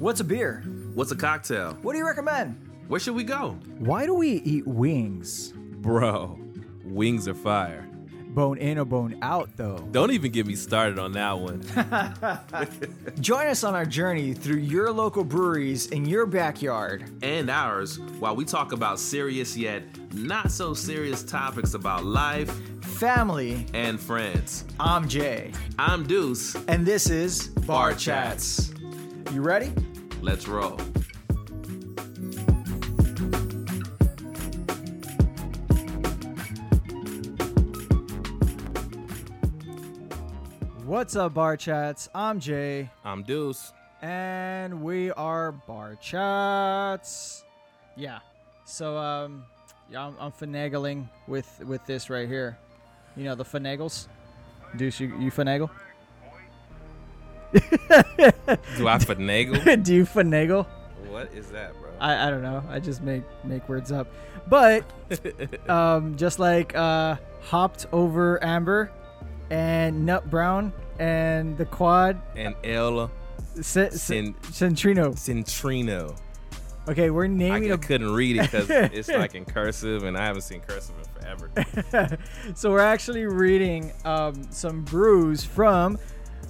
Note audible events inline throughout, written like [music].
What's a beer? What's a cocktail? What do you recommend? Where should we go? Why do we eat wings? Bro, wings are fire. Bone in or bone out, though. Don't even get me started on that one. [laughs] [laughs] Join us on our journey through your local breweries in your backyard. and ours while we talk about serious yet not so serious topics about life Family, and friends. I'm Jay, I'm Deuce. and this is Bar, Bar Chats. You ready? Let's roll. What's up, Bar Chats? I'm Jay, I'm Deuce. and we are Bar Chats. Yeah. So, um, yeah, I'm, I'm finagling with with this right here. You know the finagles. Deuce, you, you finagle? [laughs] Do I finagle? [laughs] Do you finagle? what is that, bro? I, I don't know. I just make make words up. But [laughs] um, just like uh, hopped over Amber and Nut Brown and the quad and El C- Centrino. Centrino. Okay, we're naming. I, I couldn't read it because it's like in cursive, and I haven't seen cursive in forever. so we're actually reading um, some brews from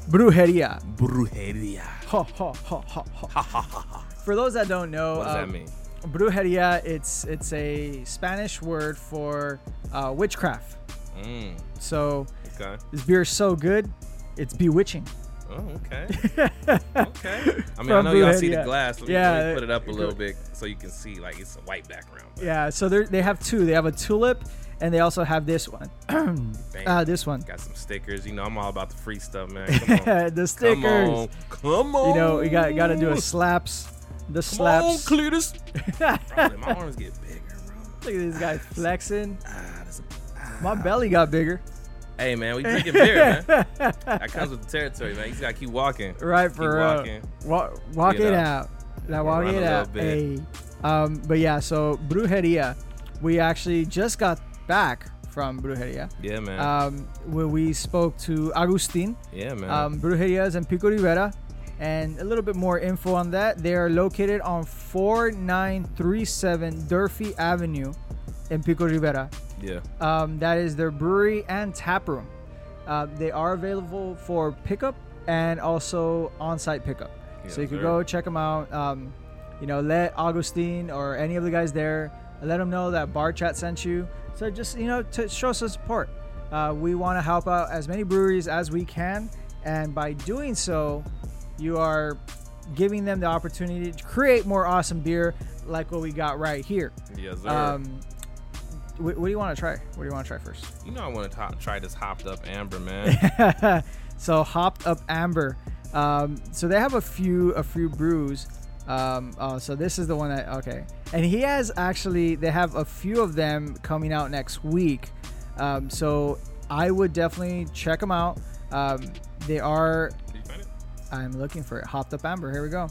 Brujeria. Brujeria. Ha, ha, ha, ha, ha. For those that don't know, What does that um, mean? Brujeria it's it's a Spanish word for uh, witchcraft. Mm, So okay. this beer is so good, it's bewitching. Oh, okay. [laughs] Okay. I mean, I know y'all see the glass. Let me, Yeah, let me put it up a little bit so you can see, like, it's a white background. but Yeah, so they have two. They have a tulip, and they also have this one. [clears throat] uh, this one. Got some stickers. You know, I'm all about the free stuff, man. [laughs] Come on. the stickers. Come on. Come on. You know, you got got to do a slaps. The Come on, slaps. Cletus. [laughs] Bro, my arms get bigger, bro. Look at this guy flexing. Ah, a- ah. My belly got bigger. Hey, man, we drinking beer, man. [laughs] That comes with the territory, man. You just got to keep walking. Right for real. walking. Walk, walk it know, out. Now walk it out. Hey. Um, but yeah, so Brujeria, we actually just got back from Brujeria. Yeah, man. Um, where we spoke to Agustin. yeah, man. Um, Brujeria is in Pico Rivera. And a little bit more info on that. They are located on 4937 Durfee Avenue in Pico Rivera. yeah. Um, that is their brewery and tap room. Uh, they are available for pickup and also on-site pickup. so you can go check them out. Um, you know, let Augustine or any of the guys there let them know that Bar Chat sent you. So just you know to show some support. Uh, we want to help out as many breweries as we can, and by doing so, you are giving them the opportunity to create more awesome beer like what we got right here. Yes, sir. Um, wh- what do you want to try? What do you want to try first? you know, I want to try this hopped up amber, man. [laughs] so hopped up amber. Um, so they have a few a few brews. Um, oh, so this is the one that okay, and he has actually they have a few of them coming out next week. Um, so I would definitely check them out. Um, they are. I'm looking for it. Hopped up amber. Here we go.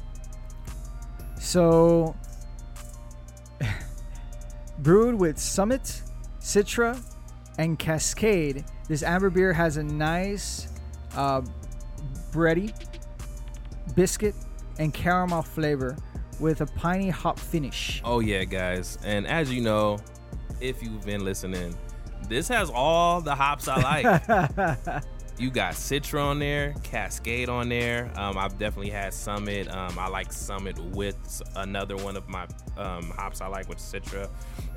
So [laughs] brewed with Summit, Citra, and Cascade, this amber beer has a nice uh, bready, biscuit, and caramel flavor with a piney hop finish. Oh yeah, guys. And as you know, if you've been listening, this has all the hops I like. [laughs] you got Citra on there, Cascade on there. Um, I've definitely had Summit. Um, I like Summit with another one of my um, hops I like with Citra.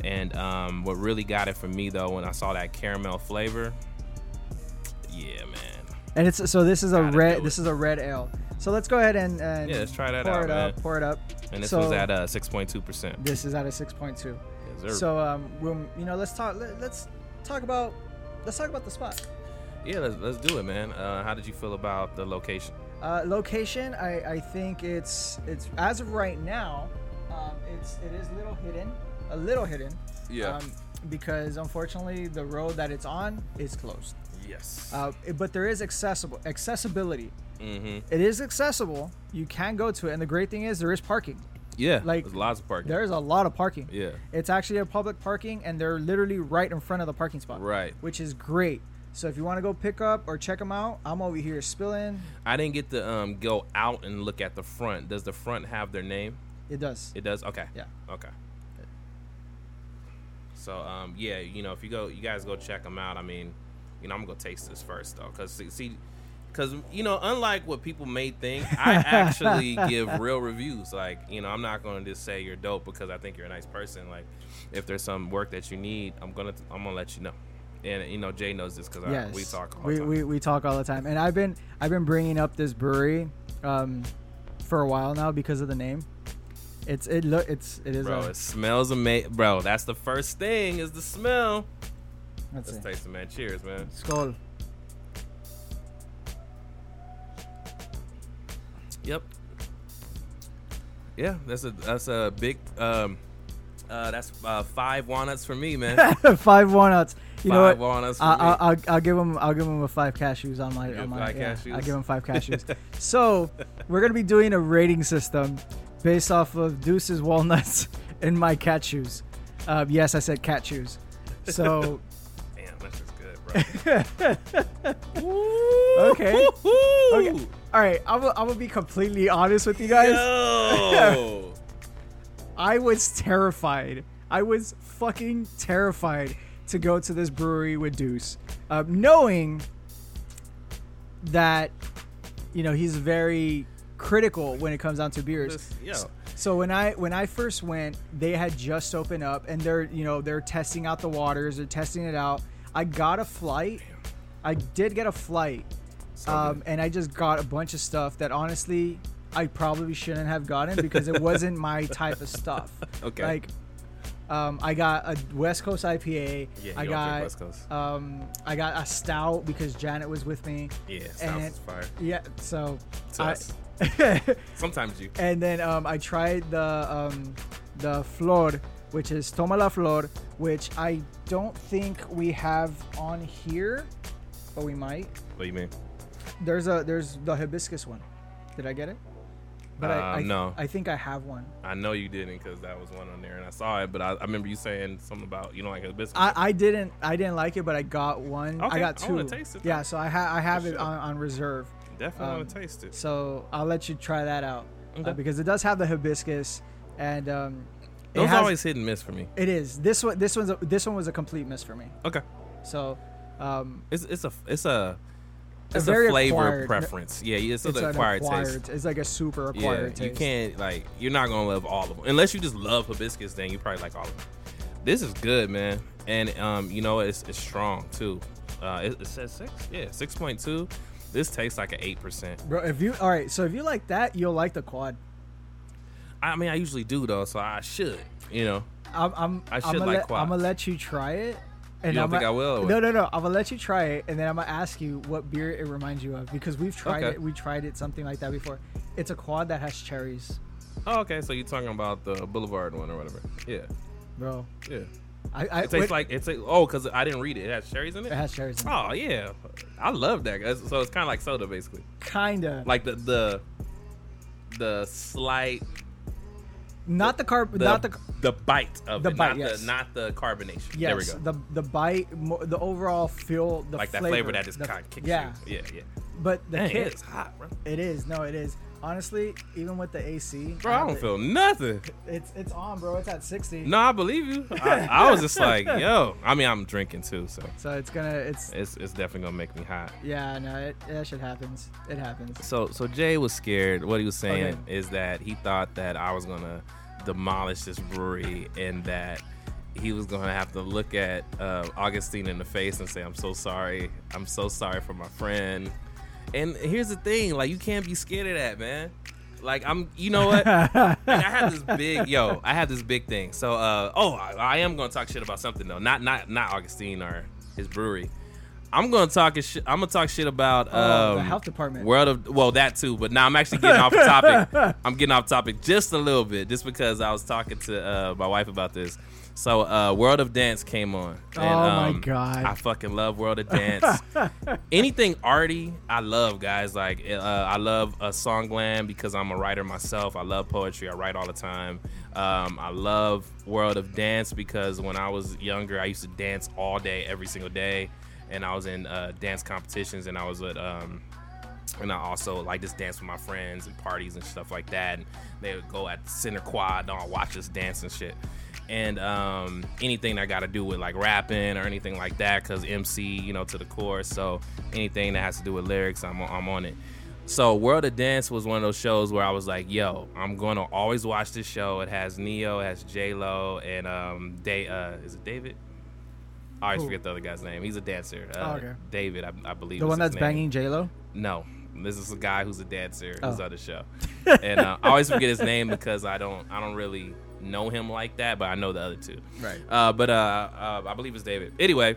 And um, what really got it for me though, when I saw that caramel flavor, yeah, man. and it's so this is a Gotta red this is a red ale. So let's go ahead and, and Yeah, let's try that pour out, it up, man. pour it up. And this So- was at uh, 6.2 percent. This is at a 6.2. Yes, sir. So um, we'll, you know, let's talk. Let, let's talk about let's talk about the spot. yeah, let's, let's do it, man. Uh, how did you feel about the location? Uh, location, I, I think it's it's as of right now, um, it's it is a little hidden, a little hidden. Yeah. Um, because unfortunately, the road that it's on is closed. Yes. Uh, it- but there is accessible accessibility. Mm-hmm. It is accessible. You can go to it, and the great thing is there is parking. Yeah, Like, there's lots of parking. There is a lot of parking. yeah, It's actually a public parking, and they're literally right in front of the parking spot. right. which is great. So if you want to go pick up or check them out, I'm over here spilling. I didn't get to um, go out and look at the front. Does the front have their name? It does. It does. Okay. Yeah. Okay. So um, yeah, you know, if you go, you guys go check them out. I mean, you know, I'm gonna go taste this first though, cause see, cause you know, unlike what people may think, I actually [laughs] give real reviews. Like, you know, I'm not gonna just say you're dope because I think you're a nice person. Like, if there's some work that you need, I'm gonna, I'm gonna let you know. And you know, Jay knows this because Yes. we talk all the we, time. we we talk all the time, and I've been I've been bringing up this brewery um, for a while now because of the name. It's it look it's it is Bro, a, it smells amazing. Bro, that's the first thing is the smell. let's Let's taste it, man. Cheers, man. Skull. Yep. Yeah, that's a that's a big um uh that's uh five walnuts for me, man. [laughs] five walnuts. You know what? walnuts for I, me. I, I'll, I'll give him I'll give him a five cashews on my on my five yeah, cashews? I'll give him five cashews. [laughs] so we're gonna be doing a rating system based off of Deuce's walnuts [laughs] and my cat shoes. Uh, yes, I said cat shoes. So Damn, that's just good, bro. Okay. Okay. All right, I'm gonna be completely honest with you guys. Yo. [laughs] I was terrified. I was fucking terrified to go to this brewery with Deuce, um, knowing that you know he's very critical when it comes down to beers. This- yo. So when I when I first went, they had just opened up and they're you know they're testing out the waters, they're testing it out. I got a flight. I did get a flight, So um, and I just got a bunch of stuff that honestly I probably shouldn't have gotten because it wasn't my [laughs] type of stuff. Okay. Like, um, I got a West Coast IPA. Yeah, I you don't drink got West Coast. um, I got a stout because Janet was with me. yeah, and- fire. Yeah, so I. [laughs] Sometimes you. and then um, I tried the um, the flor, which is Toma la Flor, which I don't think we have on here, but we might. What do you mean? There's a there's the hibiscus one. Did I get it? But I, Uh, I no. I think I have one. I know you didn't because that was one on there and I saw it, but I, I remember you saying something about you know like a biscuit. I, I didn't I didn't like it, but I got one. I got two. wanna taste it, yeah, so I ha- I have For it sure. on, on reserve. Definitely um, want to taste it. So I'll let you try that out uh, because it does have the hibiscus, and um, it Those has- always hit and miss for me. It is this one. This one's a, this one was a complete miss for me. Okay. So, um, It's it's a it's A it's a, very flavor acquired- preference. Yeah, it's, it's an acquired, acquired. taste. It's like a super acquired Yeah, you taste. can't like you're not gonna love all of them unless you just love hibiscus. Then you probably like all of them. This is good, man, and um, you know it's it's strong too. Uh, it, it says six, yeah, six point two. This tastes like an eight percent. Bro, if you all right, so if you like that, you'll like the quad. I mean, I usually do though, so I should, you know. I'm I'm I should like let, quads. I'm gonna let you try it. And You don't I'm think gonna- I will, No, no, no. I'm gonna let you try it, and then I'm gonna ask you what beer it reminds you of because we've tried Okay. it. We tried it something like that before. It's a quad that has cherries, Oh, okay, so you're talking about the Boulevard one or whatever. Yeah, bro. yeah. I, I It tastes wait, like it's a, oh, cause I didn't read it. It has cherries in it. it has cherries. In it. Oh yeah, I love that. So it's kind of like soda, basically. Kinda. Like the the the slight not the carb. the, not the. the bite of the it, bite, not yes. the not the carbonation. Yes, there we go. the the bite, the overall feel, the like that flavor, flavor that just the- kind of kicks yeah, you. Yeah, yeah. but the Dang, kick, it's hot, bro. it is. No, it is. Honestly, even with the AC, Bro, I don't feel nothing. It's it's on, bro. It's at sixty. No, I believe you. [laughs] I, I was just like, yo. I mean, I'm drinking too, so So it's gonna. It's it's it's definitely gonna make me hot. yeah. No, it, that shit happens. It happens. So so Jay was scared. What he was saying Okay. is that he thought that I was gonna demolish this brewery and that he was gonna have to look at uh, Augustine in the face and say, "I'm so sorry. I'm so sorry for my friend." And here's the thing: like you can't be scared of that, man. Like I'm, you know what? [laughs] Like, I have this big, yo, I have this big thing. So, uh, oh, I, I am gonna talk shit about something though. Not not not Augustine or his brewery. I'm gonna talk shit. I'm gonna talk shit about Oh, the um, health department. World of well, that too. But now I'm actually getting off topic. [laughs] I'm getting off topic just a little bit, just because I was talking to uh, my wife about this. So, uh, World of Dance came on. And, Oh my um, God. I fucking love World of Dance. [laughs] Anything arty, I love, guys. Like, uh, I love a song glam because I'm a writer myself. I love poetry. I write all the time. Um, I love World of Dance because when I was younger, I used to dance all day, every single day. and I was in uh, dance competitions, and I was at um, and I also like just dance with my friends and parties and stuff like that. And they would go at the center quad and I'll watch us dance and shit. And um, anything that got to do with like rapping or anything like that, because MC, you know, to the core. So anything that has to do with lyrics, I'm, I'm on it. So World of Dance was one of those shows where I was like, "Yo, I'm going to always watch this show. It has Ne-Yo, it has J Lo, and um, Day, uh, is it David? I always Who? forget the other guy's name. He's a dancer. Uh, Oh, okay. David, I, I believe. The one his that's name. banging J Lo. No, this is a guy who's a dancer who's Oh. on the show, [laughs] and uh, I always forget his name because I don't I don't really know him like that, but I know the other two. Right. Uh, but uh, uh, I believe it's David. Anyway,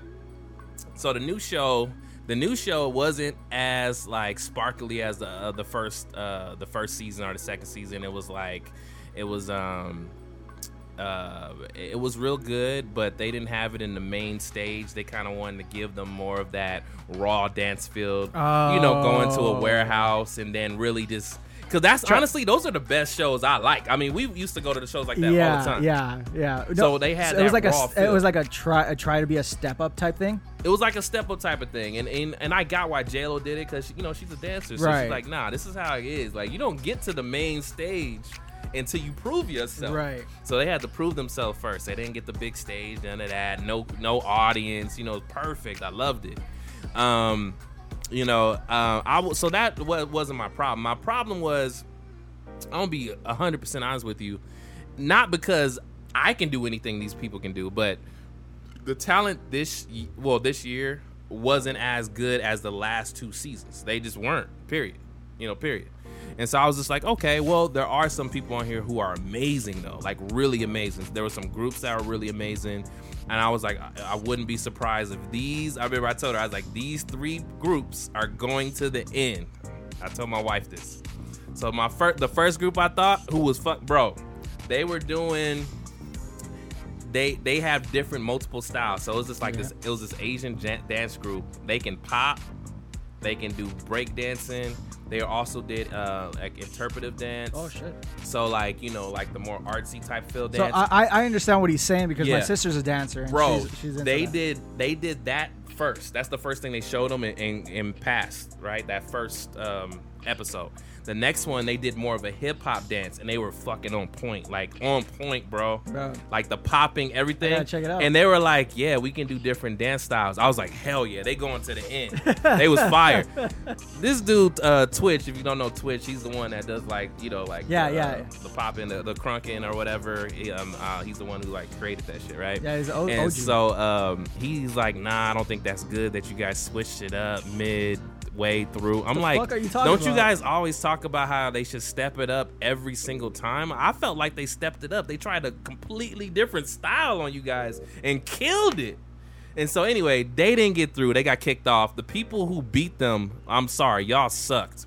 so the new show, the new show wasn't as like sparkly as the uh, the first uh, the first season or the second season. It was like it was um uh it was real good but they didn't have it in the main stage they kind of wanted to give them more of that raw dance field you know going to a Oh. warehouse and then really just because that's honestly those are the best shows i like i mean we used to go to the shows like that all the Yeah, time yeah, yeah. So they had it was like a it was like a try a try to be a step up type thing. it was like a step up type of thing, and and, and I got why J Lo did it because you know she's a dancer, so Right. she's like, nah, this is how it is. Like you don't get to the main stage until you prove yourself. Right. So they had to prove themselves first. They didn't get the big stage, none of that. No no audience. You know, perfect. I loved it. Um, you know, uh, I w- so that wa- wasn't my problem. My problem was I'm gonna be hundred percent honest with you, not because I can do anything these people can do, but the talent this well this year wasn't as good as the last two seasons. They just weren't. Period. You know. Period. And so I was just like, okay, well, there are some people on here who are amazing though, like really amazing. There were some groups that were really amazing, and I was like, I, I wouldn't be surprised if these. I remember I told her I was like, these three groups are going to the end. I told my wife this. So my first, the first group I thought who was fuck, bro, they were doing. They they have different multiple styles. So it was just like Yeah. this. It was this Asian dance group. They can pop, they can do break dancing. They also did uh like interpretive dance. Oh shit. So like you know like the more artsy type feel So dance. I, I I understand what he's saying because my sister's a dancer. And Bro, she's, she's they that. did they did that first. That's the first thing they showed them in, in, in past, right? That first um, episode. The next one they did more of a hip hop dance, and they were fucking on point, like on point, bro. Bro. Like the popping, everything. Check it out. And they were like, "Yeah, we can do different dance styles." I was like, "Hell yeah!" They going to the end. they was fire. [laughs] This dude, uh, Twitch. If you don't know Twitch, he's the one that does like you know like Yeah, the, yeah. uh, the popping, the, the crunking or whatever. He, um, uh, he's the one who like created that shit, right? Yeah, he's o- and OG. so um, he's like, nah, I don't think that's good that you guys switched it up midway through. I'm like, you don't you about? guys always talk about how they should step it up every single time? I felt like they stepped it up. They tried a completely different style on you guys and killed it. And so anyway, they didn't get through. They got kicked off. The people who beat them, I'm sorry, y'all sucked.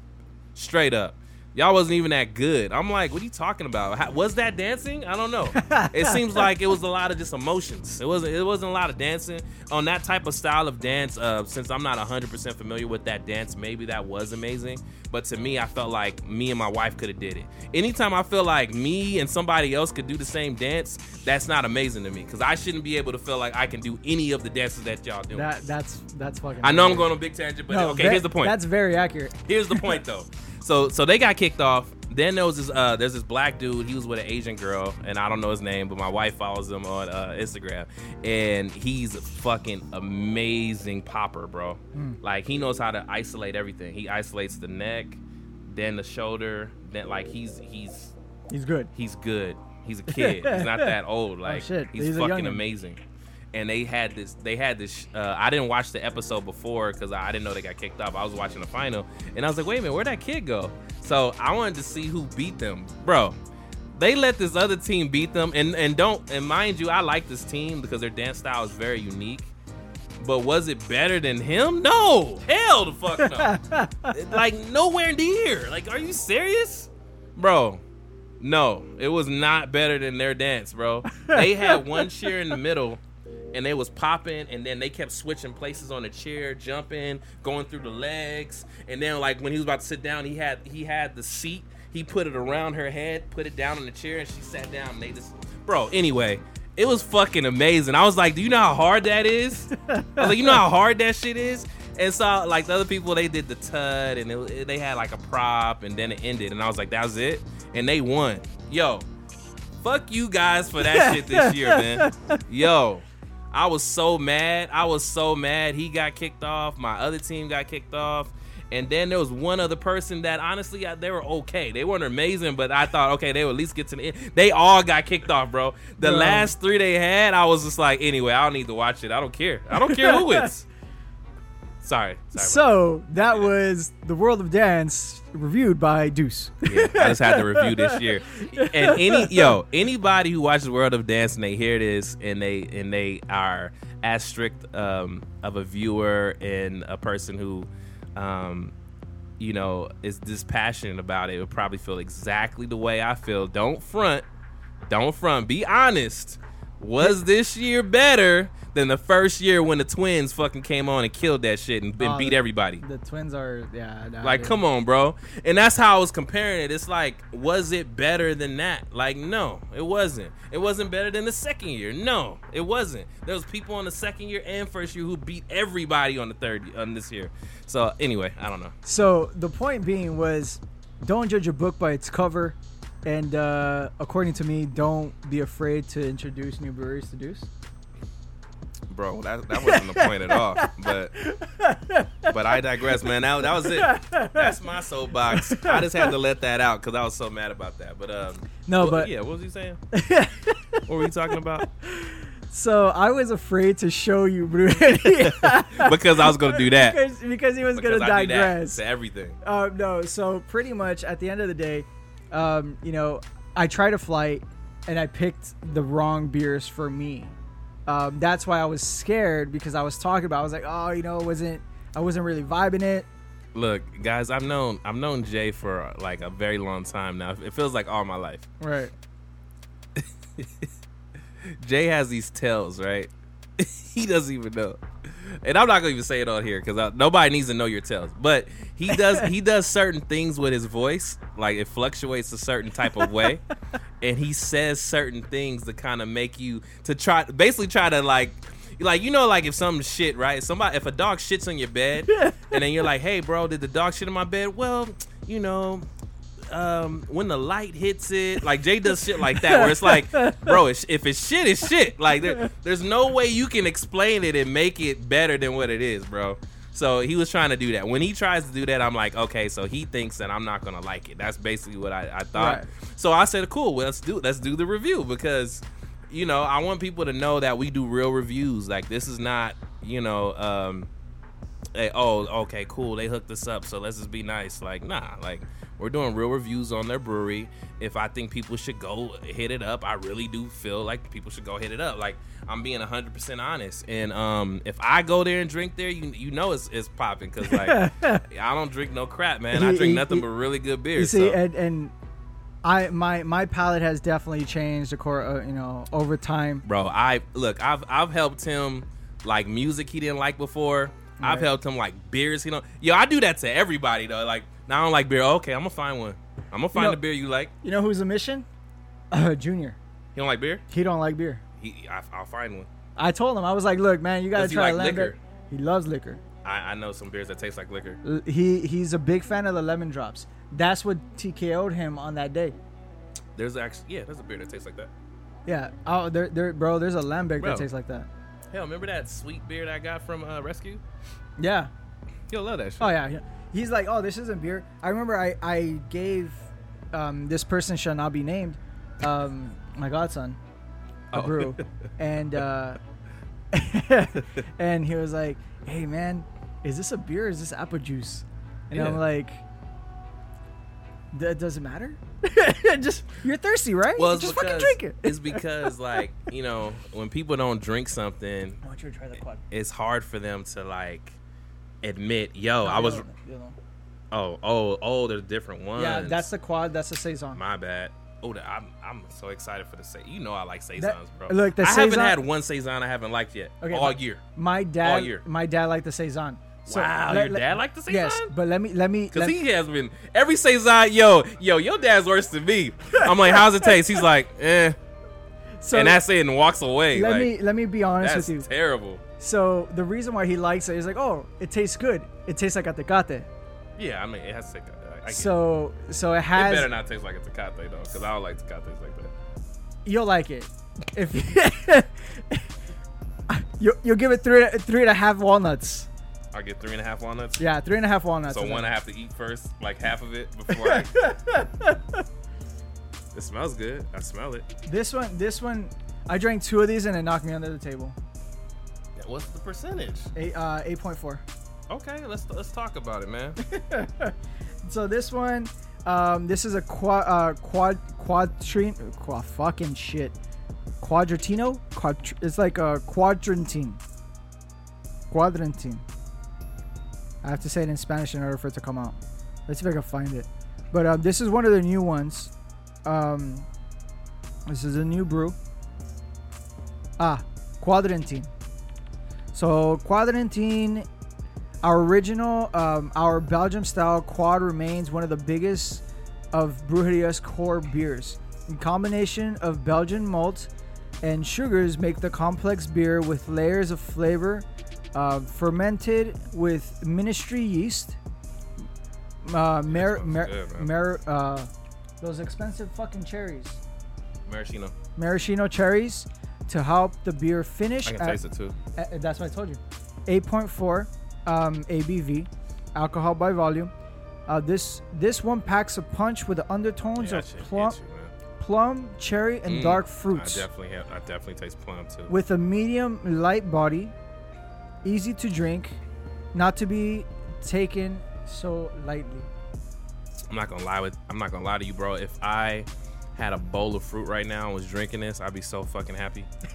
Straight up. Y'all wasn't even that good. I'm like, what are you talking about? How, was that dancing? I don't know. it seems [laughs] like it was a lot of just emotions. It wasn't. It wasn't a lot of dancing on that type of style of dance. Uh, since I'm not 100 percent familiar with that dance, maybe that was amazing. But to me, I felt like me and my wife could have did it. Anytime I feel like me and somebody else could do the same dance, that's not amazing to me because I shouldn't be able to feel like I can do any of the dances that y'all do. That that's that's fucking. I know I'm going on a big tangent, but No, okay, ve- here's the point. That's very accurate. Here's the point [laughs] though. So so they got kicked off. Then there was this uh there's this black dude. He was with an Asian girl, and I don't know his name, but my wife follows him on uh, Instagram, and he's a fucking amazing popper, bro. Hmm. Like he knows how to isolate everything. He isolates the neck, then the shoulder, then like he's he's He's good. he's good. He's a kid. he's not [laughs] that old. Like Oh, he's, He's fucking amazing. And they had this. They had this. Uh, I didn't watch the episode before because I didn't know they got kicked off. I was watching the final, and I was like, "Wait a minute, where'd that kid go?" So I wanted to see who beat them, bro. They let this other team beat them, and and don't and mind you, I like this team because their dance style is very unique. But was it better than him? No, hell the fuck no. [laughs] like nowhere near. Like, are you serious, bro? No, it was not better than their dance, bro. They had one chair in the middle, and they was popping, and then they kept switching places on the chair, jumping, going through the legs, and then like when he was about to sit down, he had he had the seat. He put it around her head, put it down on the chair, and she sat down. And they just, bro. Anyway, it was fucking amazing. I was like, do you know how hard that is? I was like, you know how hard that shit is? And so, like the other people, they did the tud, and it, they had like a prop, and then it ended, and I was like, that was it, and they won. Yo, fuck you guys for that shit this year, man. Yo, I was so mad. I was so mad. He got kicked off. My other team got kicked off. And then there was one other person that honestly they were okay. They weren't amazing, but I thought okay they would at least get to the end. They all got kicked off, bro. The Bro. last three they had, I was just like, anyway, I don't need to watch it. I don't care. I don't care who [laughs] wins. Sorry, sorry. So that was the World of Dance reviewed by Deuce. Yeah, I just had to [laughs] review this year. And any yo, anybody who watches World of Dance and they hear this and they and they are as strict um, of a viewer and a person who, um, you know, is dispassionate about it, would probably feel exactly the way I feel. Don't front, don't front. Be honest. Was this year better than the first year when the twins fucking came on and killed that shit and, and Oh, beat everybody? The twins are yeah. nah, Like, dude. come on, bro. And that's how I was comparing it. It's like, was it better than that? Like, no, it wasn't. It wasn't better than the second year. No, it wasn't. There was people on the second year and first year who beat everybody on the third on this year. So anyway, I don't know. So the point being was, don't judge a book by its cover, and uh, according to me, don't be afraid to introduce new breweries to Deuce. Bro, that, that wasn't the point at all. But but I digress, man. That, that was it. That's my soapbox. I just had to let that out because I was so mad about that. But um, No, well, but yeah, what was he saying? [laughs] what were you talking about? so I was afraid to show you brewery [laughs] Because I was gonna do that. because, because he was do that digress. to everything. Uh, no, so pretty much at the end of the day, um, you know, I tried a flight and I picked the wrong beers for me. Um, that's why I was scared because I was talking about. I was like, oh, you know, it wasn't I wasn't really vibing it. Look, guys, I've known I've known Jay for like a very long time now. It feels like all my life. Right. [laughs] Jay has these tells, right? [laughs] he doesn't even know, and I'm not gonna even say it on here because nobody needs to know your tells. But he does. he does [laughs] certain things with his voice, like it fluctuates a certain type of way, [laughs] and he says certain things to kind of make you to try, basically try to like. Like you know, like if some shit, right? Somebody, if a dog shits on your bed, and then you're like, "Hey, bro, did the dog shit in my bed?" Well, you know, um, when the light hits it, like Jay does shit like that, where it's like, bro, it's, if it's shit, it's shit. Like there, there's no way you can explain it and make it better than what it is, bro. So he was trying to do that. When he tries to do that, I'm like, okay, so he thinks that I'm not gonna like it. That's basically what I, I thought. Right. So I said, cool, well, let's do let's do the review because, you know, I want people to know that we do real reviews. Like this is not, you know, um, hey, oh, okay, cool. They hooked us up, so let's just be nice. Like, nah, like we're doing real reviews on their brewery. If I think people should go hit it up, I really do feel like people should go hit it up. Like I'm being 100% honest. And um, if I go there and drink there, you you know it's it's popping because like [laughs] I don't drink no crap, man. I drink nothing but really good beer. You see, so. and, and I my my palate has definitely changed, of course, uh, you know, over time. bro i look i've i've helped him like music he didn't like before i've helped him like beers he don't yo i do that to everybody though like now i don't like beer okay i'm gonna find one i'm gonna find know- the beer you like You know who's a mission? [laughs] Uh, Junior. he don't like beer He don't like beer. he I, i'll find one I told him I was like, look, man, you gotta Does he try like lemon. liquor? He loves liquor. I, I know some beers that taste like liquor L- He he's a big fan of the lemon drops. That's what TKO'd him on that day. there's actually yeah there's a beer that tastes like that Yeah. Oh, there, there, bro. There's a lambic Bro. that tastes like that. hell remember that sweet beer that i got from uh, rescue Yeah. you'll love that shit Oh yeah. yeah. He's like, oh, this isn't beer. I remember I I gave um, this person shall not be named, um, my godson, a Oh. brew, [laughs] and uh, [laughs] and he was like, hey man, is this a beer? or Is this apple juice? And I'm like. That doesn't matter. [laughs] just you're thirsty, right? well just fucking drink it. it's because like you know when people don't drink something I want you to try the quad. it's hard for them to like admit, yo, I was oh oh oh, there's different ones. Yeah, that's the quad. That's the saison. my bad. Oh, the, I'm I'm so excited for the say. You know I like saisons, That- bro. look, the I haven't had one saison I haven't liked yet Okay, all year. My dad, All year. my dad liked the saison. So wow, let- your let- dad liked the saison? Yes, but let me let me. Cause he has been every saison. Yo, yo, your dad's worse than me. I'm like, how's it taste? He's like, eh. So and that's it, and walks away. let like, me let me be honest with you. terrible. So the reason why he likes it is like, oh, it tastes good. It tastes like a tecate. Yeah, I mean, it has to. I, I get So so it it. has. it better not taste like a tecate though, because I don't like tecates like that. You'll like it. If [laughs] you you'll give it three three and a half walnuts. I get three and a half walnuts. Yeah, three and a half walnuts. So one I have to eat first, like half of it before I. [laughs] it smells good. I smell it. This one this one I drank two of these and it knocked me under the table. What's the percentage? Eight uh eight point four. Okay, let's let's talk about it, man. [laughs] So this one, um, this is a quad uh, quad quadrine quad fucking shit. Quadratino? Quad, it's like a quadrantine. Quadrantine. I have to say it in Spanish in order for it to come out. Let's see if I can find it. But um, this is one of the new ones. Um, this is a new brew. Ah, quadrantine. So quadrantine our original, um, our Belgium style quad remains one of the biggest of Brujeria's core beers. In combination of Belgian malt and sugars make the complex beer with layers of flavor, uh, fermented with ministry yeast, uh, mer- mer- good, mer- uh, those expensive fucking cherries, Maraschino. maraschino cherries, to help the beer finish. I can at- taste it too. uh, that's what I told you. 8.4 um, ABV, alcohol by volume. Uh, this this one packs a punch with the undertones Yeah, of plum, you, plum, cherry, and Mm, dark I definitely have. I definitely taste plum too. with a medium light body, easy to drink, not to be taken so lightly. I'm not gonna lie with. I'm not gonna lie to you, bro. If I had a bowl of fruit right now and was drinking this, I'd be so fucking happy. [laughs]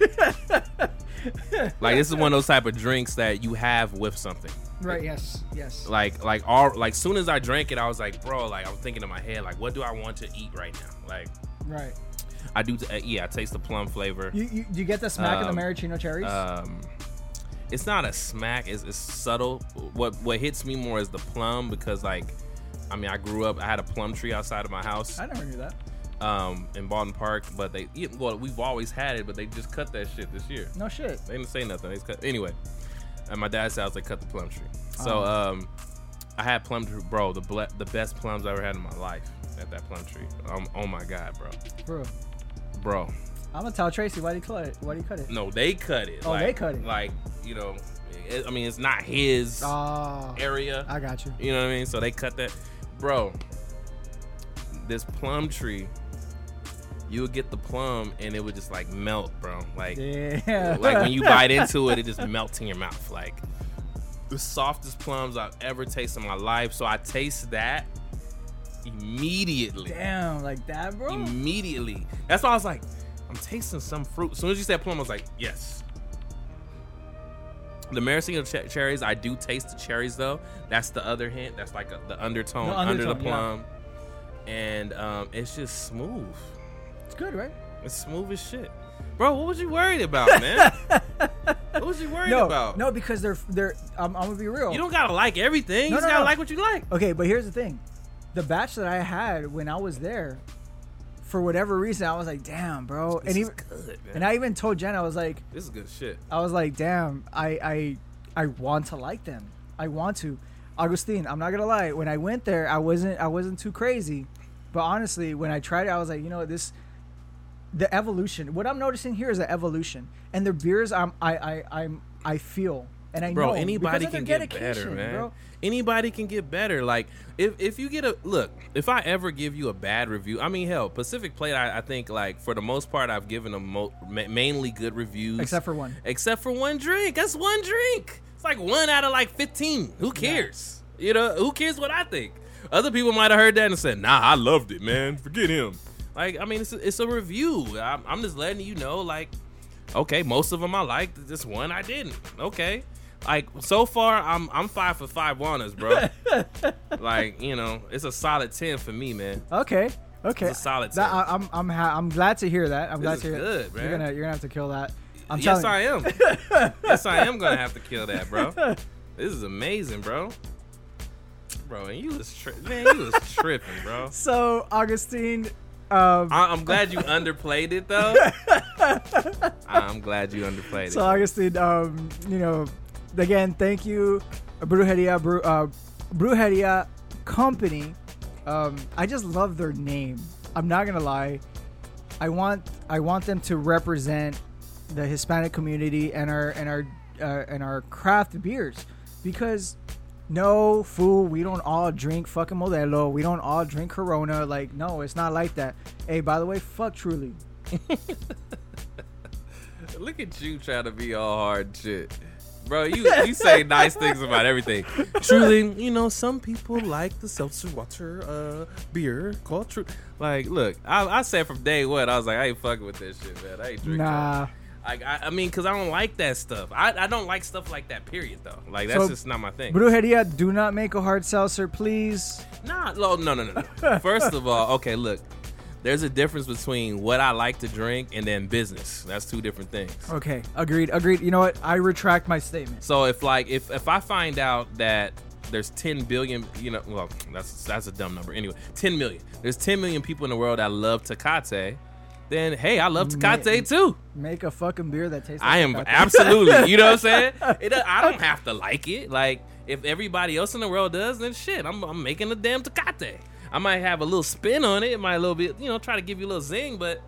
like this is one of those type of drinks that you have with something. Right? Yes. Yes. Like like all like soon as I drank it, I was like, bro, like I'm thinking in my head, like what do I want to eat right now? Like Right. I do. T- uh, yeah, I taste the plum flavor. You, you you get the smack of Um, the maraschino cherries? um it's not a smack it's, it's subtle what what hits me more is the plum because like i mean i grew up i had a plum tree outside of my house I never knew that. Um in Baldwin Park, but they well we've always had it, but they just cut that shit this year. No shit. They didn't say nothing. They just cut anyway. At my dad's house, they cut the plum tree. So Oh. um, I had plum tree, bro. The ble- the best plums I ever had in my life at that plum tree. Um, oh my god, bro, Bro. bro. I'm gonna tell Tracy why you cut it? Why do you cut it? No, they cut it. Oh, like, they cut it. Like you know, it, I mean, it's not his Ah, area. I got you. You know what I mean? So they cut that, bro. This plum tree, you would get the plum and it would just like melt, bro. Like, Yeah. like when you [laughs] bite into it, it just melts in your mouth. Like the softest plums I've ever tasted in my life. So I taste that immediately. Damn, like that, bro. Immediately. That's why I was like, I'm tasting some fruit. As soon as you said plum, I was like, yes. The maraschino ch- cherries, I do taste the cherries though. That's the other hint. That's like a, the undertone, The under the undertone, yeah. plum, and um, it's just smooth. It's good, right? It's smooth as shit, bro. What was you worried about, [laughs] man? what was you worried No, about? no, because they're they're. I'm, I'm gonna be real. you don't gotta like everything. No, you just no, gotta no. like what you like. Okay, but here's the thing: the batch that I had when I was there, for whatever reason, I was like, "Damn, bro!" This and even good, man. and I even told Jen, I was like, this is good shit. I was like, "Damn, I I I want to like them. I want to." Augustine, I'm not gonna lie. When I went there, I wasn't I wasn't too crazy, but honestly, when I tried it, I was like, you know, what, this the evolution. What I'm noticing here is the evolution, and the beers, I'm I I I'm I feel. And I bro know anybody can get better man. bro. anybody can get better. Like if if you get a look if i ever give you a bad review i mean hell pacific plate i, I think like for the most part i've given them mo- ma- mainly good reviews. Except for one. except for one drink. That's one drink. It's like one out of like 15 who cares? You know who cares what i think? Other people might have heard that and said nah i loved it man. Forget him like i mean it's a, it's a review I'm, I'm just letting you know like okay, most of them I liked. This one I didn't. Okay, like so far I'm I'm five for five walnuts, bro. [laughs] like you know, it's a solid ten for me, man. Okay. Okay. It's a solid That, 10. I, I'm I'm ha- I'm glad to hear that. I'm glad is to hear good, You're gonna you're gonna have to kill that. I'm yes, I am. [laughs] yes, I am gonna have to kill that, bro. [laughs] This is amazing, bro. Bro, and you was tri- man, you was tripping, bro. So Augustine, um, I- I'm glad you underplayed it though. [laughs] I'm glad you underplayed So it. So Augustine, um, you know, again, thank you, Brujeria, Bru, uh, Brujeria Company. Um, I just love their name. I'm not gonna lie. I want I want them to represent the Hispanic community and our and our uh, and our craft beers because no fool we don't all drink fucking Modelo we don't all drink Corona like no it's not like that hey by the way fuck Truly [laughs] Look at you trying to be all hard shit. Bro, you, you say nice things about everything. Truly, you know, some people like the seltzer water uh, beer called True. Like, look, I, I said from day one, I was like, I ain't fucking with this shit, man. I ain't drinking. nah Like, I, I mean, because I don't like that stuff. I, I don't like stuff like that, period, though. Like, that's So, just not my thing. Brujeria do not make a hard seltzer please Nah, no, no, no, no. no. [laughs] First of all, okay, look, there's a difference between what I like to drink and then business. That's two different things. okay agreed agreed you know what I retract my statement So if like if if I find out that there's 10 billion, you know, well, that's that's a dumb number. Anyway, 10 million. There's 10 million people in the world that love Tecate. Then hey, I love Tecate too. make a fucking beer that tastes like I am Tecate. absolutely. You know what I'm saying? [laughs] It, I don't have to like it. Like if everybody else in the world does, then shit, I'm, I'm making a damn Tecate. I might have a little spin on it. It might a little bit, you know, try to give you a little zing. But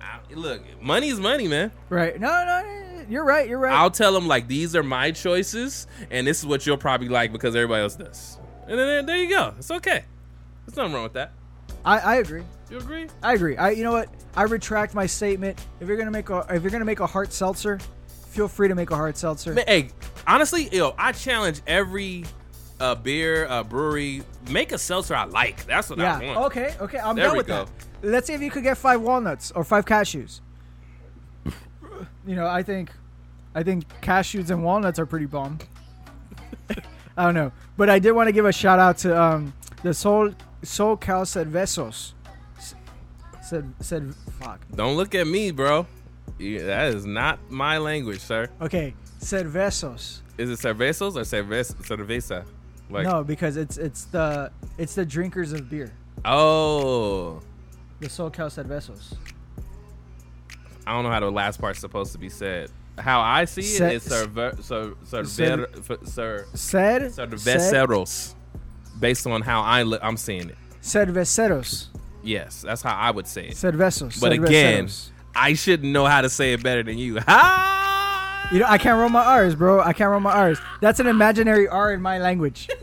I, look, money's money, man. right no no you're right you're right I'll tell them like these are my choices, and this is what you'll probably like because everybody else does. And then there you go. It's okay. There's nothing wrong with that. I, I agree You agree? I agree. I you know what? I retract my statement. If you're gonna make a if you're gonna make a hard seltzer, feel free to make a hard seltzer. Man, hey, honestly, yo, I challenge every uh, beer uh, brewery make a seltzer I like. That's what I yeah. want. Okay. Okay. I'm There with go. that. Let's see if you could get five walnuts or five cashews. You know, I think, I think cashews and walnuts are pretty bomb. [laughs] I don't know, but I did want to give a shout out to um, the Sol SoCal Cervezos. Said said fuck. Don't look at me, bro. That is not my language, sir. Okay, Cervezos. Is it cervezos or cerveza? cerveza? Like, no, because it's it's the it's the drinkers of beer. oh, The SoCal Cervezos. I don't know how the last part's supposed to be said. How I see it Ce- is cerve- cer- cerver- f- cer- Said cerveceros, based on how I li- I'm saying it. Cerveceros. Yes, that's how I would say it. Cervezos. But again, I shouldn't know how to say it better than you. Ha! [laughs] you know, I can't roll my R's, bro. I can't roll my R's. That's an imaginary R in my language. [laughs]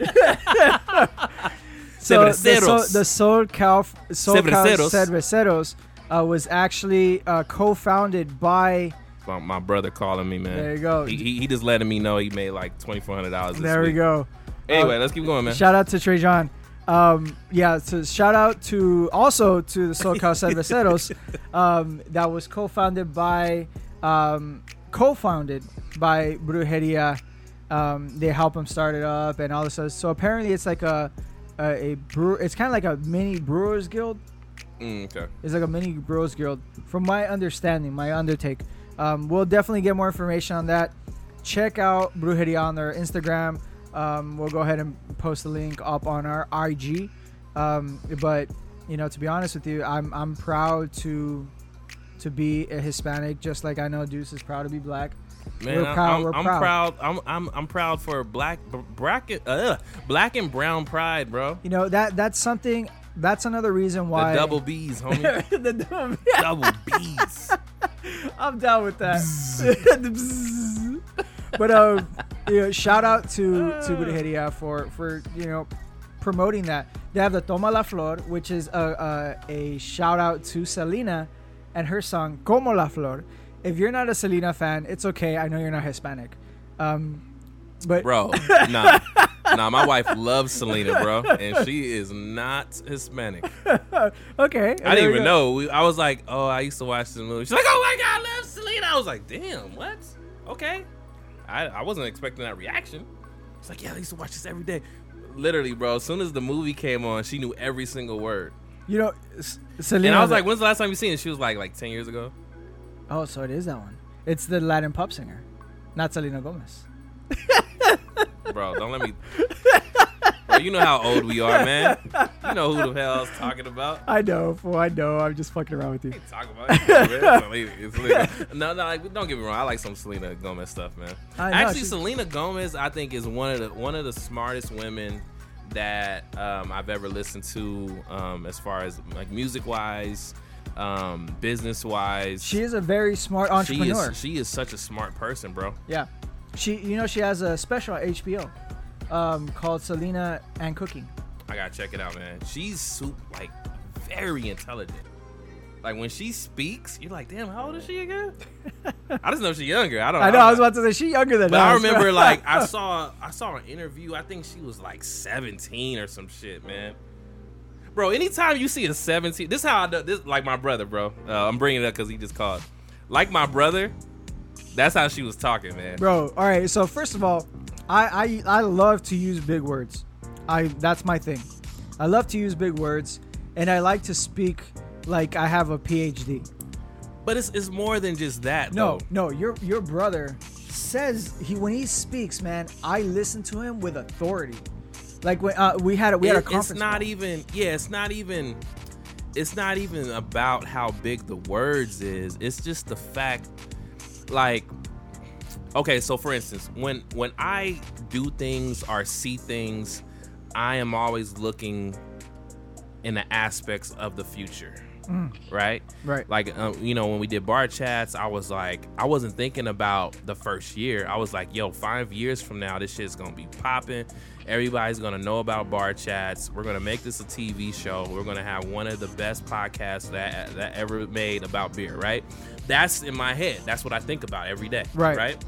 so the, so, Cerveceros. the SoCal Cerveceros. Cerveceros uh, was actually uh, co-founded by. My, brother calling me, man. There you go. He, he, he just letting me know he made like twenty four hundred dollars. There we go. Anyway, Uh, let's keep going, man. Shout out to Trey John. Um, yeah, so shout out to also to the SoCal [laughs] Cerveceros um, that was co-founded by um, co-founded by Brujeria. Um, they help them start it up and all this stuff. So apparently, it's like a a, a brew. It's kind of like a mini brewers guild. Mm, okay. It's like a mini brewers guild, from my understanding, my undertake. Um, we'll definitely get more information on that. Check out Brujeria on their Instagram. Um, we'll go ahead and post the link up on our IG. Um, but you know, to be honest with you, I'm I'm proud to to be a Hispanic, just like I know Deuce is proud to be black. Man, We're proud, I'm, we're I'm proud. proud. I'm, I'm I'm proud for black b- bracket uh, black and brown pride, bro. You know that that's something. That's another reason why The double B's, homie. [laughs] the double- double B's. [laughs] I'm down with that. [laughs] but um, you know, shout out to to Brujeria for for you know promoting that. They have the Toma la Flor, which is a a, a shout out to Selena and her song Como la Flor. If you're not a Selena fan, it's okay. I know you're not Hispanic. Um, but bro. [laughs] Nah, nah. My wife loves Selena, bro, and she is not Hispanic. [laughs] okay, I didn't even know. We, I was like, oh, I used to watch this movie. She's like, oh my god, I love Selena. I was like, damn, what? Okay. I, I wasn't expecting that reaction. It's like, yeah, I used to watch this every day. Literally, bro. As soon as the movie came on, she knew every single word. You know, Selena. And I was like, when's the last time you seen it? She was like, like ten years ago. oh, so it is that one. It's the Latin pop singer, not Selena Gomez. [laughs] Bro, don't let me. you know how old we are, man. You know who the hell I was talking about. I know, fool. I know. I'm just fucking around with you. Talk about it. man. Selena- Selena. No, no, like, don't get me wrong. I like some Selena Gomez stuff, man. I know, Actually, she's- Selena Gomez, I think, is one of the one of the smartest women that um, I've ever listened to, um, as far as like music wise, um, business wise. She is a very smart entrepreneur. She is, she is such a smart person, bro. yeah. She, you know, she has a special on HBO um, called Selena and Cooking. I gotta check it out, man. She's super, like very intelligent. Like when she speaks, you're like, damn, how old is she again? [laughs] I just know she's younger. I don't. I know. I was about to say she younger than But I remember, [laughs] like, I saw, I saw an interview. I think she was like 17 or some shit, man. Bro, anytime you see a 17, this is how I do. This like my brother, bro. Uh, I'm bringing it up because he just called. Like my brother, that's how she was talking, man. Bro, all right. So first of all, I, I I love to use big words. I that's my thing. I love to use big words, and I like to speak like I have a PhD. But it's it's more than just that. No, though. no, your your brother says he when he speaks, man, I listen to him with authority. Like when uh, we had a, we had a It- conference. It's not call. even. Yeah, it's not even. It's not even about how big the words is. It's just the fact, like, okay. So for instance, when when I do things or see things, I am always looking in the aspects of the future, right? right. Like, um, you know, when we did bar chats, I was like, I wasn't thinking about the first year. I was like, yo, five years from now, this shit's gonna be popping. Everybody's gonna know about bar chats. We're gonna make this a TV show. We're gonna have one of the best podcasts that that ever made about beer, right? That's in my head. That's what I think about every day, Right. Right.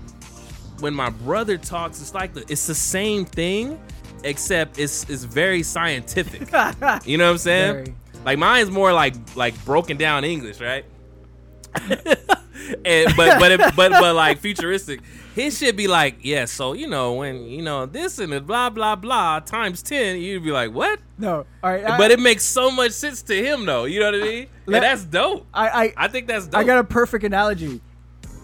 When my brother talks, it's like the, it's the same thing, except it's it's very scientific. [laughs] You know what I'm saying? Very. Like mine's more like like broken down English, right? [laughs] and but but it, but but like futuristic. His shit be like, yeah. So you know when you know this and the blah blah blah times ten, you'd be like, what? No, all right. I, but it makes so much sense to him though. You know what I mean? Let- and that's dope. I I, I think that's dope. I got a perfect analogy.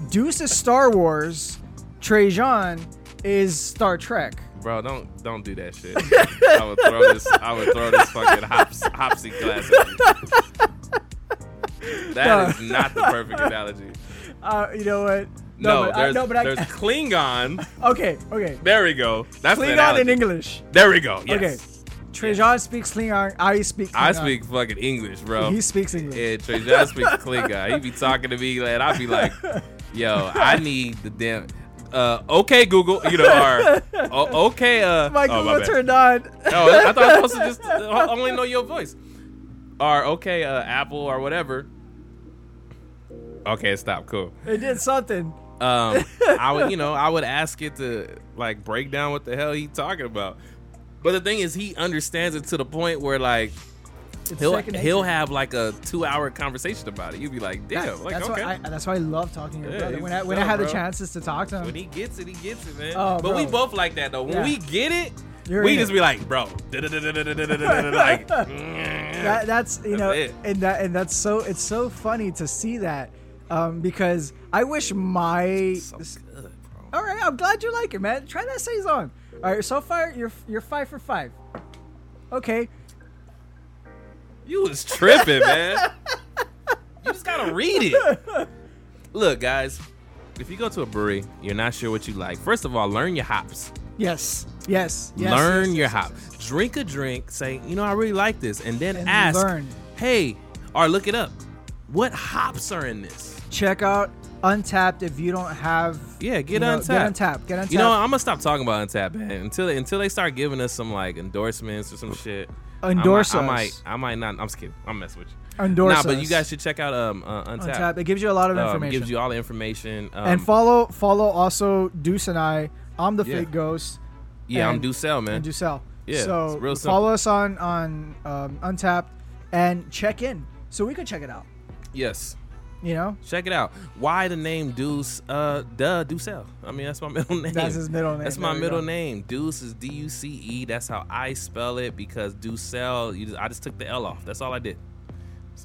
Deuce is Star Wars. Trajan is Star Trek. Bro, don't don't do that shit. I would throw this. I would throw this fucking hops, hopsy glass. At you. [laughs] That is not the perfect [laughs] analogy. Uh, you know what? No, but I, there's, no, but I, there's [laughs] Klingon. okay, okay. There we go. That's Klingon in English. There we go. Yes. Okay. Trajan speaks Klingon. I speak. Klingon. I speak fucking English, bro. He speaks English. yeah, Trajan speaks [laughs] Klingon. He be talking to me, and I be like, [laughs] "Yo, I need the damn." Uh, okay, Google. You know, or o- okay. Uh, My oh, Google turned on. Oh, I thought I was supposed to just uh, only know your voice. Or okay, uh, Apple or whatever. Okay, stop. Cool. It did something. Um, [laughs] I would, you know, I would ask it to like break down what the hell he talking about. But the thing is, he understands it to the point where like It's he'll he'll have like a two hour conversation about it. You'd be like, damn, That- like that's okay. why I, that's why I love talking to your Yeah, brother. When I when I had the chances to talk to him, when he gets it, he gets it, man. Oh, but we both like that though. When Yeah. we get it, You're we just it. be like, bro, like, that, that's you That's know, it. and that and that's so it's so funny to see that um, because I wish my. so good, bro. All right, I'm glad you like it, man. Try that saison. All right, so far you're you're five for five. Okay, You was tripping, man. you just gotta read it. [laughs] Look, guys, if you go to a brewery, you're not sure what you like. First of all, learn your hops. yes, yes, yes. learn yes, your yes, hops. Drink a drink. Say, you know, I really like this, and then And ask, learn. hey, or look it up. What hops are in this? Check out Untappd if you don't have. Yeah, get you know, Untappd. Get Untappd. Get Untappd. You know, I'm gonna stop talking about Untappd, man. Until until they start giving us some like endorsements or some shit. Endorse I might, I might, I might not. I'm just kidding. I'm messing with you. Endorse Nah, but you guys should check out um uh, Untappd. Untappd. It gives you a lot of Um, information. gives you all the information. Um, and follow follow also Deuce and I. I'm the Yeah. fake ghost. yeah, I'm and- Ducell, man. and Ducell. Yeah, So real follow us on on um, Untappd and check in so we can check it out. yes, You know, check it out. Why the name Deuce? Uh, duh, Ducell. I mean, that's my [laughs] middle name. that's his middle name. That's my middle go. name. Deuce is D U C E. That's how I spell it because Ducell. You just, I just took the L off. That's all I did.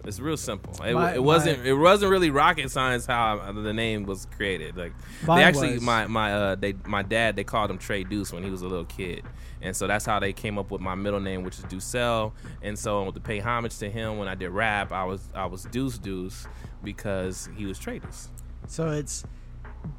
It's real simple. It, My- it wasn't. my- it wasn't really rocket science how the name was created. Like they actually, was. my my uh, they my dad they called him Trey Deuce when he was a little kid, and so that's how they came up with my middle name, which is Ducell. And so to pay homage to him when I did rap, I was I was Deuce Deuce because he was Trey Deuce. So it's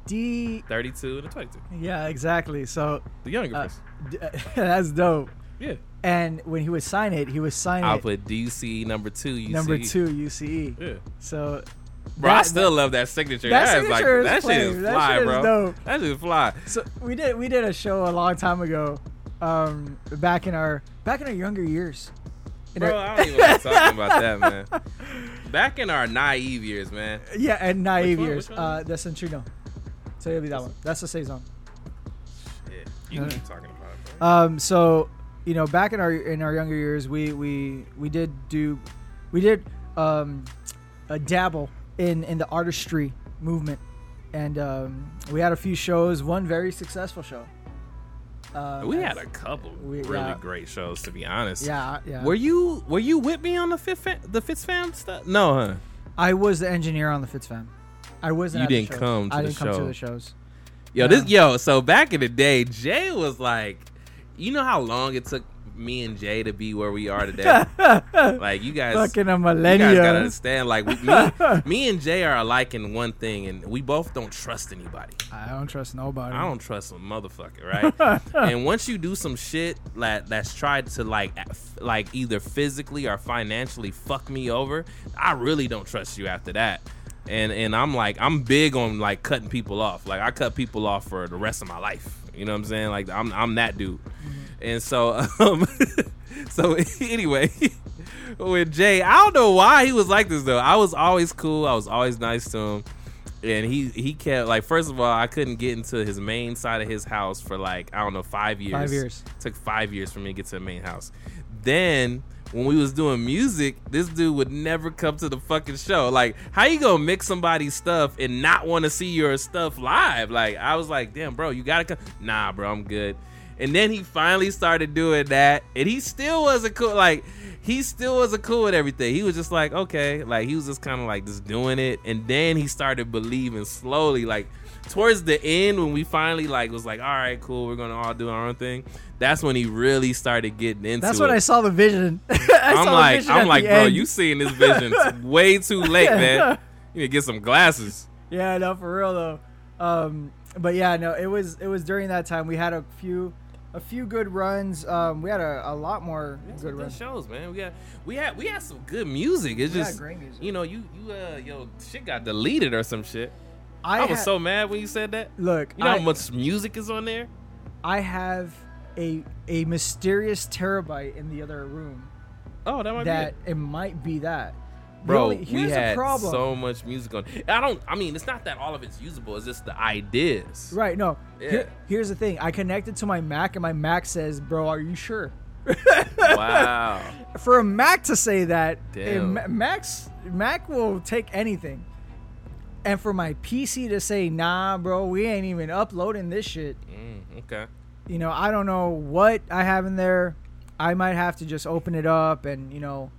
D. Thirty two and a twenty two, Yeah, exactly. So the younger uh, person. d- [laughs] that's dope. Yeah, And when he would sign it, he would sign I'll it put DC number two. UCE. number two UCE. Yeah. So, Bro, I that- still love that signature. that That is like signature is that shit is flame. That fly, shit is bro. dope. That shit is fly. So we did we did a show a long time ago, um, back in our back in our younger years. In Bro, our- I don't even want to talk about that, man. [laughs] Back in our naive years, man. yeah, and naive one? years. Which one? Uh, the Centrino. So it'll be that one. That's the saison. Yeah, you can Uh, keep talking about it. Bro. Um, so you know, back in our in our younger years, we we we did do, we did um, a dabble in in the artistry movement, and um, we had a few shows. One very successful show. Uh, we had a couple we- really yeah. great shows, to be honest. yeah yeah. Were you Were you with me on the Fifth the Fitz fam stuff? No, huh? I was the engineer on the Fitz fam. I wasn't. You didn't come to I the didn't come to show. the shows. Yo, Yeah. this yo. So back in the day, Jay was like, you know how long it took me and Jay to be where we are today. [laughs] like you guys, Fucking a You guys gotta understand, like we, me, [laughs] me and Jay are alike in one thing, and we both don't trust anybody. I don't trust nobody. I don't trust a motherfucker, right? [laughs] and once you do some shit that that's tried to like, like either physically or financially fuck me over, I really don't trust you after that. And and I'm like, I'm big on like cutting people off. Like I cut people off for the rest of my life. You know what I'm saying? Like I'm I'm that dude. And so, [laughs] um, [laughs] so anyway, [laughs] with Jay, I don't know why he was like this though. I was always cool. I was always nice to him, and he he kept like first of all, I couldn't get into his main side of his house for like I don't know five years. Five years. took five years for me to get to the main house. Then when we was doing music, this dude would never come to the fucking show. Like, how you gonna mix somebody's stuff and not want to see your stuff live? Like, I was like, damn, bro, you gotta come. Nah, bro, I'm good. And then he finally started doing that, and he still wasn't cool. Like, he still wasn't cool with everything. He was just like, okay, like he was just kind of like just doing it, and then he started believing slowly. Like towards the end, when we finally like was like, all right, cool, we're gonna all do our own thing. That's when he really started getting into. That's it. when I saw the vision. [laughs] I the like, vision I'm like, bro, end. you seeing this vision [laughs] way too late, man. You need to get some glasses. Yeah, no, for real though. Um, but yeah, no, it was it was during that time we had a few a few good runs. Um, we had a, a lot more Good good runs. shows, man. We got, we had, we had some good music. It's We just, great music. you know, you, you, uh, yo, shit got deleted or some shit. I, I, was ha- so mad when you said that. look. You know I, how much music is on there? I have a a mysterious terabyte in the other room Oh, that might that be it. it might be that. Bro, only- we had the problem. so much music on. I don't. I mean, it's not that all of it's usable. It's just the ideas. Right. No. Yeah. Here- here's the thing. I connected to my Mac, and my Mac says, "Bro, are you sure?" [laughs] Wow. For a Mac to say that. Mac's Mac will take anything. And for my PC to say, "Nah, bro, we ain't even uploading this shit." Mm, okay. You know, I don't know what I have in there. I might have to just open it up and you know,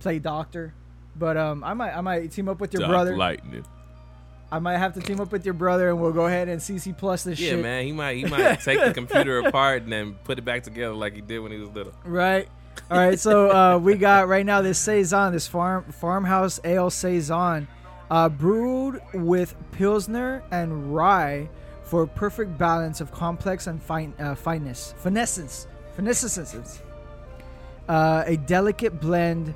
play doctor. But um, I might I might team up with your Dark brother. Lightning. I might have to team up with your brother, and we'll go ahead and CC plus this Yeah, shit. Yeah, man. He might. He [laughs] might take the computer apart and then put it back together like he did when he was little. Right. All right. So uh, we got right now this saison, this farm farmhouse ale saison, uh, brewed with pilsner and rye for a perfect balance of complex and fine uh, fineness, finessence, finessence. Uh, a delicate blend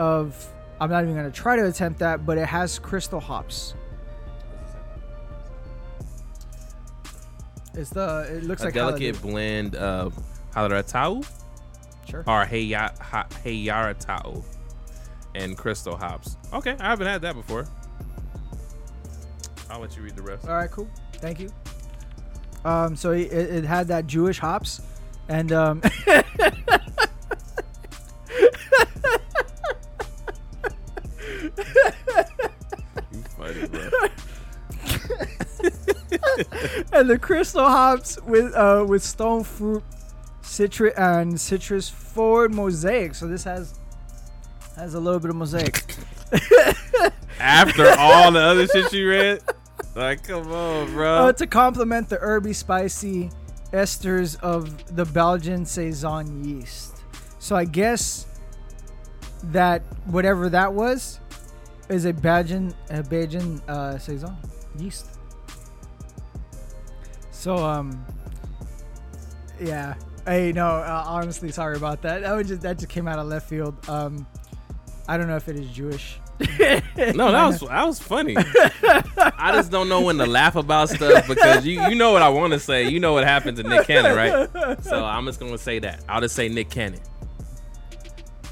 of. I'm not even gonna try to attempt that, but it has crystal hops. It's the. It looks like a like delicate blend of Halaratau Sure. or Heya- Ha- Heyaratau and crystal hops. Okay, I haven't had that before. I'll let you read the rest. All right, cool. Thank you. Um, so it, it had that Jewish hops, and um, [laughs] You funny, bro. [laughs] and the crystal hops with uh with stone fruit, citrus and citrus forward mosaic. So this has has a little bit of mosaic. [laughs] After all the other shit you read, like, come on, bro. Uh, to complement the herby spicy esters of the Belgian saison yeast. So I guess that whatever that was is a Belgian a Belgian uh, saison yeast. So um, yeah. Hey, no, uh, honestly, sorry about that. That was just that just came out of left field. Um, I don't know if it is Jewish. [laughs] no, that was that was funny. I just don't know when to laugh about stuff because you you know what I want to say. You know what happened to Nick Cannon, right? So I'm just gonna say that. I'll just say Nick Cannon.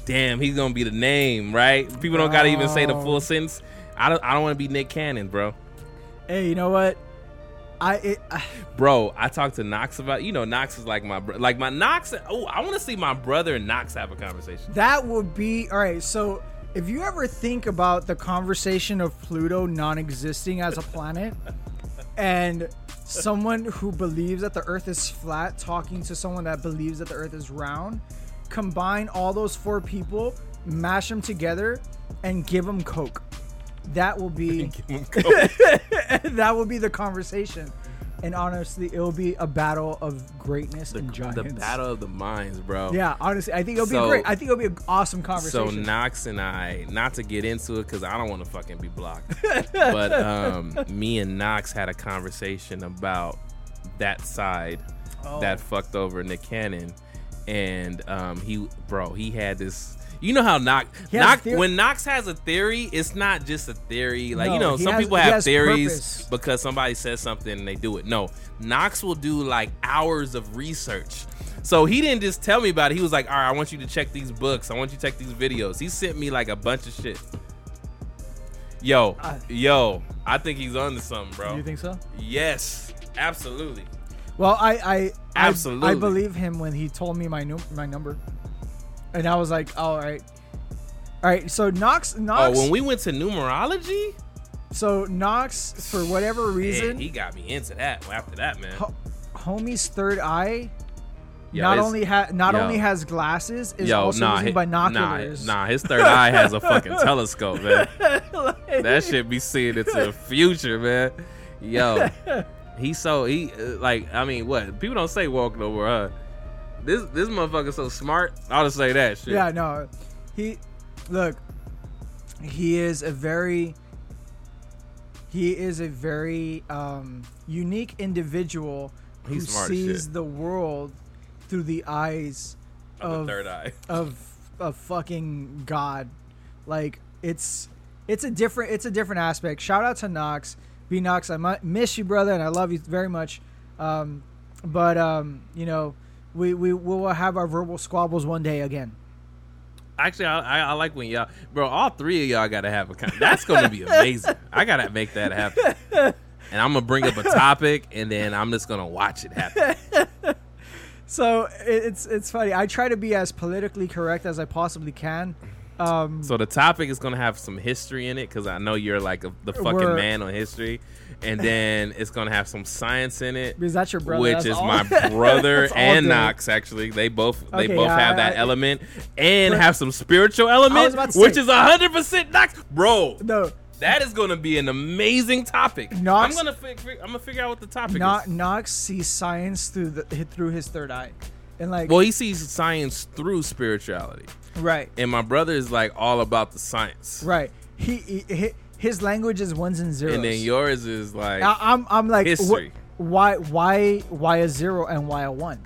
Damn, he's gonna be the name, right? People don't gotta even say the full Oh. sentence. I don't I don't want to be Nick Cannon, bro. Hey, you know what? I it, I Bro, I talked to Knox about you know Knox is like my bro- like my Knox. Oh, I want to see my brother and Knox have a conversation. That would be all right. So, if you ever think about the conversation of Pluto non-existing as a planet, [laughs] and someone who believes that the Earth is flat talking to someone that believes that the Earth is round, combine all those four people, mash them together, and give them Coke. That will be [laughs] [laughs] that will be the conversation. And honestly, it will be a battle of greatness and giants. the battle of the minds, bro. Yeah, honestly, I think it'll So- be great. I think it'll be an awesome conversation. So. Knox and I, not to get into it because I don't want to fucking be blocked, [laughs] but um, me and Knox had a conversation about that side Oh. that fucked over Nick Cannon, and um, he, bro, he had this. You know how Knox, Knox when Knox has a theory, it's not just a theory. Like you know, some has- people have theories purpose. because somebody says something and they do it. No, Knox will do like hours of research. So he didn't just tell me about it. He was like, "All right, I want you to check these books. I want you to check these videos." He sent me like a bunch of shit. Yo, Uh, yo, I think he's on to something, bro. you think so? yes, absolutely. Well, I I Absolutely. I, I believe him when he told me my num- my number, and I was like, all right, all right. So Knox Knox. Oh, Knox. when we went to numerology, so Knox for whatever man, reason, he got me into that. After that, man. ho- homie's third eye. Yo, not it's- only ha- not yo. only has glasses, is Yo, also nah, using hi- binoculars. Nah, nah, his third eye has a fucking [laughs] telescope, man. Like- [laughs] That shit be seeing into the future, man. Yo, he so he uh, like I mean, what people don't say walk no more, huh? This this motherfucker so smart. I'll just say that shit. Yeah, no. He look, he is a very he is a very um unique individual who He's smart as sees the world through the eyes Of of the third eye. [laughs] of a fucking God. Like it's it's a different it's a different aspect. Shout out to Knox. B Knox, I miss you, brother, and I love you very much. Um, but um, you know, we we will have our verbal squabbles one day again. Actually, I, I, I like when y'all, bro. All three of y'all gotta have a. Con- that's gonna be amazing. [laughs] I gotta make that happen. And I'm gonna bring up a topic, and then I'm just gonna watch it happen. [laughs] So it's it's funny. I try to be as politically correct as I possibly can. Um, So the topic is gonna have some history in it because I know you're like a, the fucking man on history, and then it's gonna have some science in it. Is that your brother. which that's is all- my [laughs] brother and. Knox. Actually, they both they Okay, both yeah, have I- that I- element and have some spiritual element, which say- is hundred percent Knox, bro. No, That is gonna be an amazing topic. Knox- I'm gonna fi- fi- I'm gonna figure out what the topic Kno- is. Knox sees science through the through his third eye, and like Well, he sees science through spirituality, right, and my brother is like all about the science, right. He, he, he his language is ones and zeros. and then yours is like I, I'm I'm like wh- History. why why why a zero and why a one?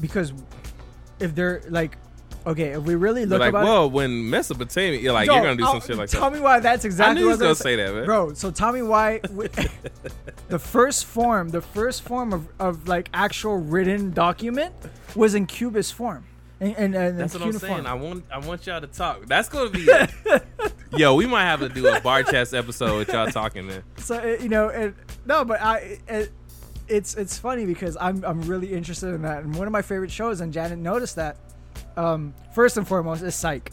Because if they're like okay, if we really look like, about well, when Mesopotamia, you're like, Yo, you're gonna do some I'll- shit like tell that. Tell me why that's exactly I knew he was what gonna say that, man. bro. So tell me why [laughs] the first form, the first form of, of like actual written document was in cubist form, and and, and That's what I'm saying. I want, I want y'all to talk. That's gonna be, [laughs] yo. We might have to do a bar chats episode with y'all talking, man. so it, you know, it, no, but I. It, it's it's funny because I'm I'm really interested in that, and one of my favorite shows, and Janet noticed that. Um, first and foremost is Psych.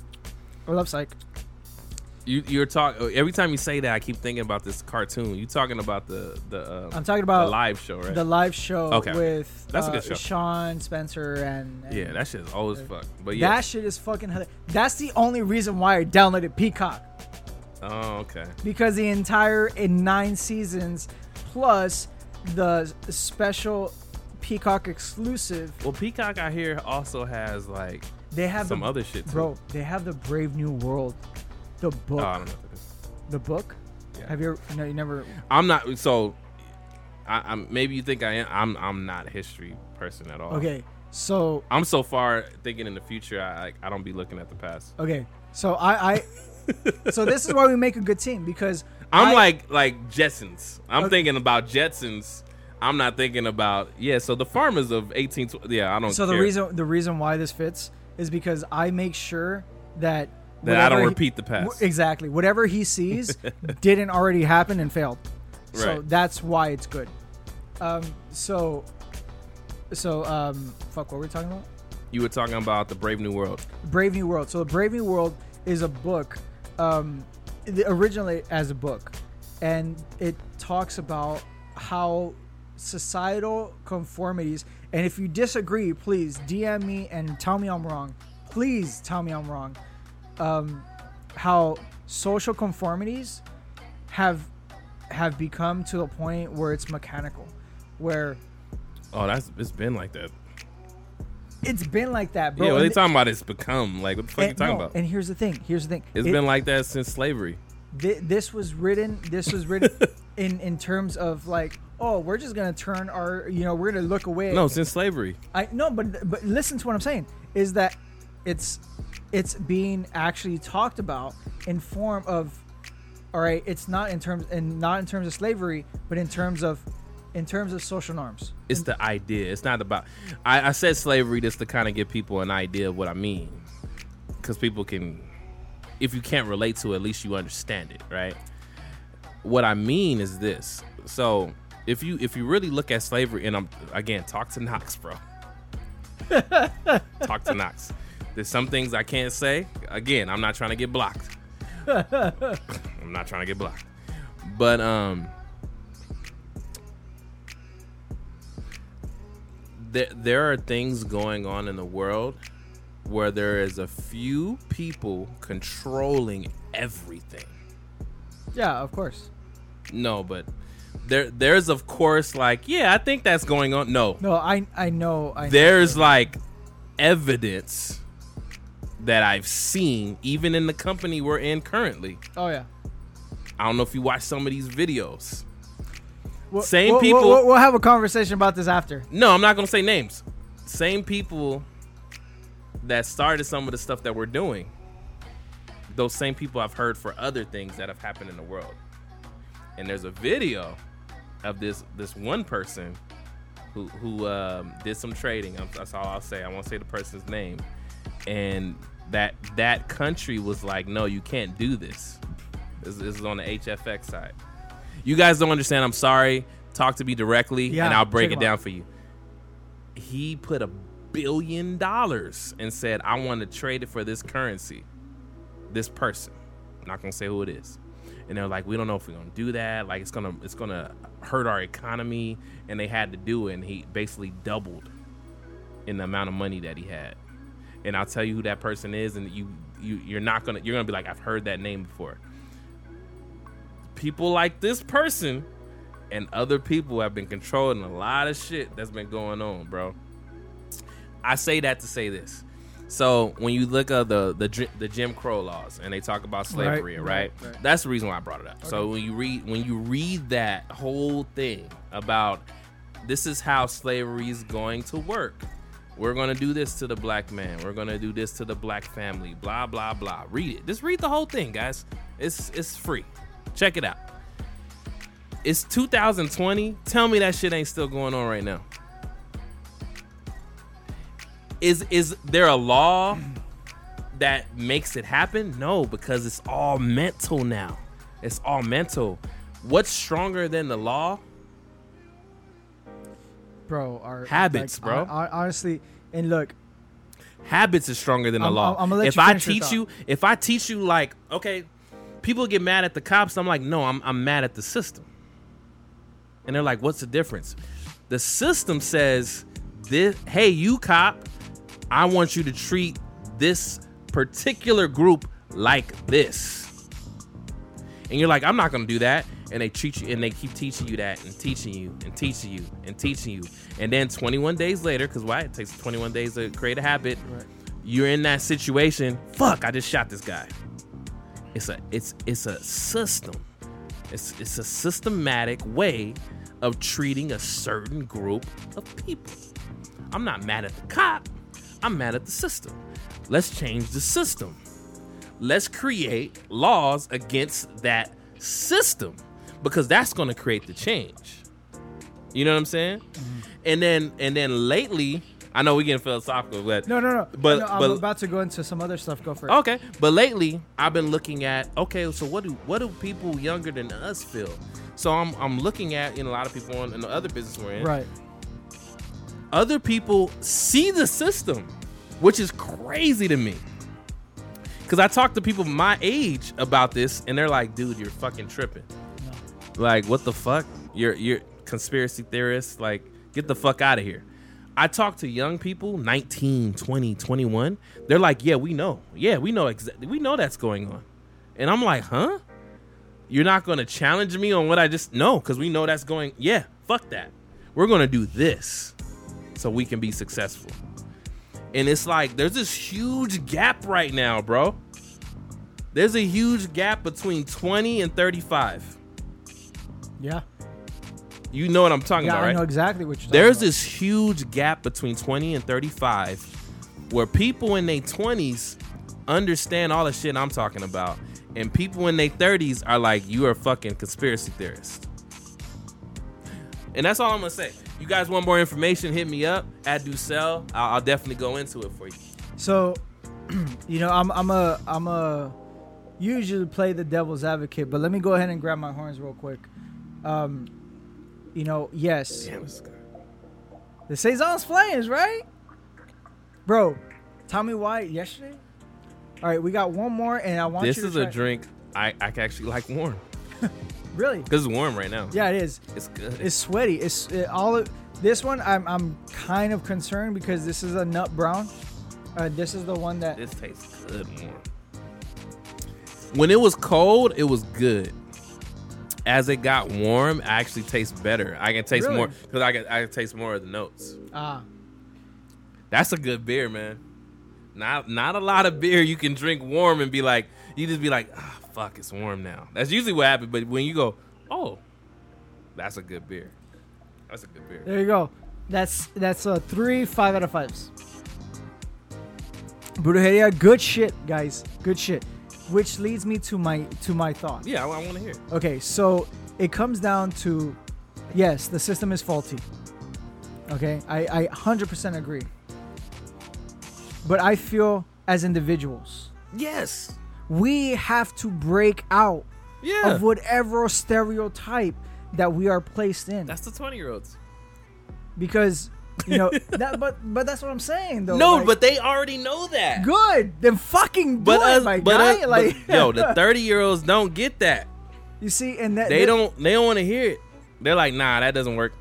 I love Psych. You, you're talking every time you say that. I keep thinking about this cartoon. You talking about the the, um, I'm talking about the live show, right? the live show Okay. with That's a uh, good show. Sean Spencer and, and yeah, that shit is always fuck. But yeah, that shit is fucking. hila- That's the only reason why I downloaded Peacock. Oh, okay. because the entire in nine seasons plus the special Peacock exclusive. Well, Peacock I hear also has like They have some the, other shit too. bro. They have the Brave New World, the book. Oh, I don't know what that is. the book. Yeah. Have you? Ever, no, you never. I'm not so. I, I'm maybe you think I am. I'm I'm not a history person at all. Okay, so I'm so far thinking in the future. I I, I don't be looking at the past. okay, so I, I so this is why we make a good team because I'm I- like like Jetsons. I'm Okay. thinking about Jetsons. I'm not thinking about yeah. So the farmers of 18. Yeah, I don't. So the reason the reason why this fits is because I make sure that that I don't he- repeat the past. exactly whatever he sees [laughs] didn't already happen and failed. So Right. that's why it's good. Um. So. So um. Fuck. What were we talking about? You were talking about the Brave New World. Brave New World. So the Brave New World is a book, um, originally as a book, and it talks about how societal conformities. And if you disagree, please DM me and tell me I'm wrong. Please tell me I'm wrong. Um, how social conformities have have become to the point where it's mechanical, where Oh, that's it's been like that. it's been like that, bro. yeah, what and they talking about? It's become like what the fuck you talking no, about? and here's the thing. Here's the thing. It's It- been like that since slavery. thi- this was written this was written [laughs] in in terms of like oh we're just gonna turn our you know we're gonna look away No, since slavery. i no but but listen to what i'm saying is that it's it's being actually talked about in form of all right it's not in terms and not in terms of slavery but in terms of in terms of social norms It's the idea. It's not about. I, I said slavery just to kind of give people an idea of what I mean, because people can, if you can't relate to, it, at least you understand it, right? What I mean is this. So if you if you really look at slavery, and I'm again talk to Knox, bro. [laughs] talk to Knox. There's some things I can't say. Again, I'm not trying to get blocked. [laughs] I'm not trying to get blocked. But um there, there are things going on in the world where there is a few people controlling everything. yeah of course No, but there there's of course like, yeah, I think that's going on. No. no i i know i know. There's like evidence that I've seen even in the company we're in currently. oh yeah I don't know if you watch some of these videos. We'll- Same we'll- people- we'll, we'll have a conversation about this after No, I'm not gonna say names. Same people that started some of the stuff that we're doing. Those same people I've heard for other things that have happened in the world. And there's a video of this this one person who who um, did some trading. I'm- That's all I'll say. I won't say the person's name. And that that country was like, no, you can't do this. This, this is on the HFX side. You guys don't understand. I'm sorry. Talk to me directly, Yeah, and I'll break it him out. down for you. He put a billion dollars and said, "I want to trade it for this currency." This person, I'm not gonna say who it is, and they're like, "We don't know if we're gonna do that. Like, it's gonna it's gonna hurt our economy." And they had to do it, and he basically doubled in the amount of money that he had. And I'll tell you who that person is, and you you you're not gonna you're gonna be like, "I've heard that name before." People like this person and other people have been controlling a lot of shit that's been going on, bro. I say that to say this. So when you look at the the the Jim Crow laws and they talk about slavery, right? right, right. That's the reason why I brought it up. So when you read when you read that whole thing about this is how slavery is going to work. We're going to do this to the black man. We're going to do this to the black family. Blah blah blah. Read it. Just read the whole thing, guys. It's it's free. Check it out. It's 2020. Tell me that shit ain't still going on right now. Is is there a law that makes it happen? No, because it's all mental now. It's all mental. What's stronger than the law? Bro our Habits, like, bro. hon- honestly and look Habits is stronger than the I'm- law. I'm- let if I teach you, if I teach you, like, okay, people get mad at the cops. I'm like, no, I'm I'm mad at the system. And they're like, what's the difference? The system says this. Hey, you cop, I want you to treat this particular group like this. And you're like, I'm not gonna do that. And they treat you and they keep teaching you that and teaching you and teaching you and teaching you. And then 21 days later, because why? It takes 21 days to create a habit. Right. You're in that situation. Fuck, I just shot this guy. It's a it's it's a system. It's it's a systematic way of treating a certain group of people. I'm not mad at the cop. I'm mad at the system. Let's change the system. Let's create laws against that system because that's going to create the change. You know what I'm saying? Mm-hmm. And then and then lately, I know we're getting philosophical, but No, no, no. But- no, I'm but- about to go into some other stuff. Go first. Okay, but lately I've been looking at okay, so what do what do people younger than us feel? So I'm I'm looking at you know a lot of people in, in the other business we're in. Right. Other people see the system, which is crazy to me. Cause I talk to people my age about this, and they're like, "Dude, you're fucking tripping. Like, what the fuck? You're you're conspiracy theorists. Like, get the fuck out of here." I talk to young people, 19, 20, 21. They're like, "Yeah, we know. Yeah, we know exactly. We know that's going on." And I'm like, "Huh? You're not going to challenge me on what I just know cuz we know that's going Yeah, fuck that. We're going to do this so we can be successful." And it's like there's this huge gap right now, bro. There's a huge gap between 20 and 35. Yeah. You know what I'm talking Yeah, about, right? I know exactly what you're talking There's about. this huge gap between 20 and 35 where people in their 20s understand all the shit I'm talking about. And people in their 30s are like, you are a fucking conspiracy theorist. And that's all I'm gonna say. You guys want more information? Hit me up at Ducell. I'll, I'll definitely go into it for you. So, [clears throat] you know, I'm I'm a I'm a usually play the devil's advocate, but let me go ahead and grab my horns real quick. Um, you know, yes, Damn, this good. the saison's flames, right, bro? Tell me why yesterday. All right, we got one more, and I want This is a drink I, I actually like warm [laughs] Really? because it's warm right now. Yeah, it is. it's good. It's sweaty. It's it, all. Of, this one, I'm I'm kind of concerned because this is a nut brown. Uh, this is the one that This tastes good warm. When it was cold, it was good. As it got warm, it actually tastes better. I can taste Really? more because I can I can taste more of the notes. ah That's a good beer, man. Not not a lot of beer you can drink warm and be like you just be like ah fuck it's warm now. That's usually what happens. But when you go oh, that's a good beer. That's a good beer. There you go. That's that's a three five out of fives. Brujeria, good shit, guys. Good shit. Which leads me to my to my thought. Yeah, I, I want to hear. it. Okay, so it comes down to yes, the system is faulty. Okay, I, I 100% agree. But I feel as individuals, Yes. we have to break out Yeah. of whatever stereotype that we are placed in. That's the twenty year olds. because [laughs] you know [laughs] that but but that's what I'm saying though. No, like, but they already know that. good. Then fucking do But it, us, my but, guy. us, like but [laughs] yo, the thirty year olds don't get that. you see, and that They that- don't. They don't want to hear it. They're like, nah, that doesn't work.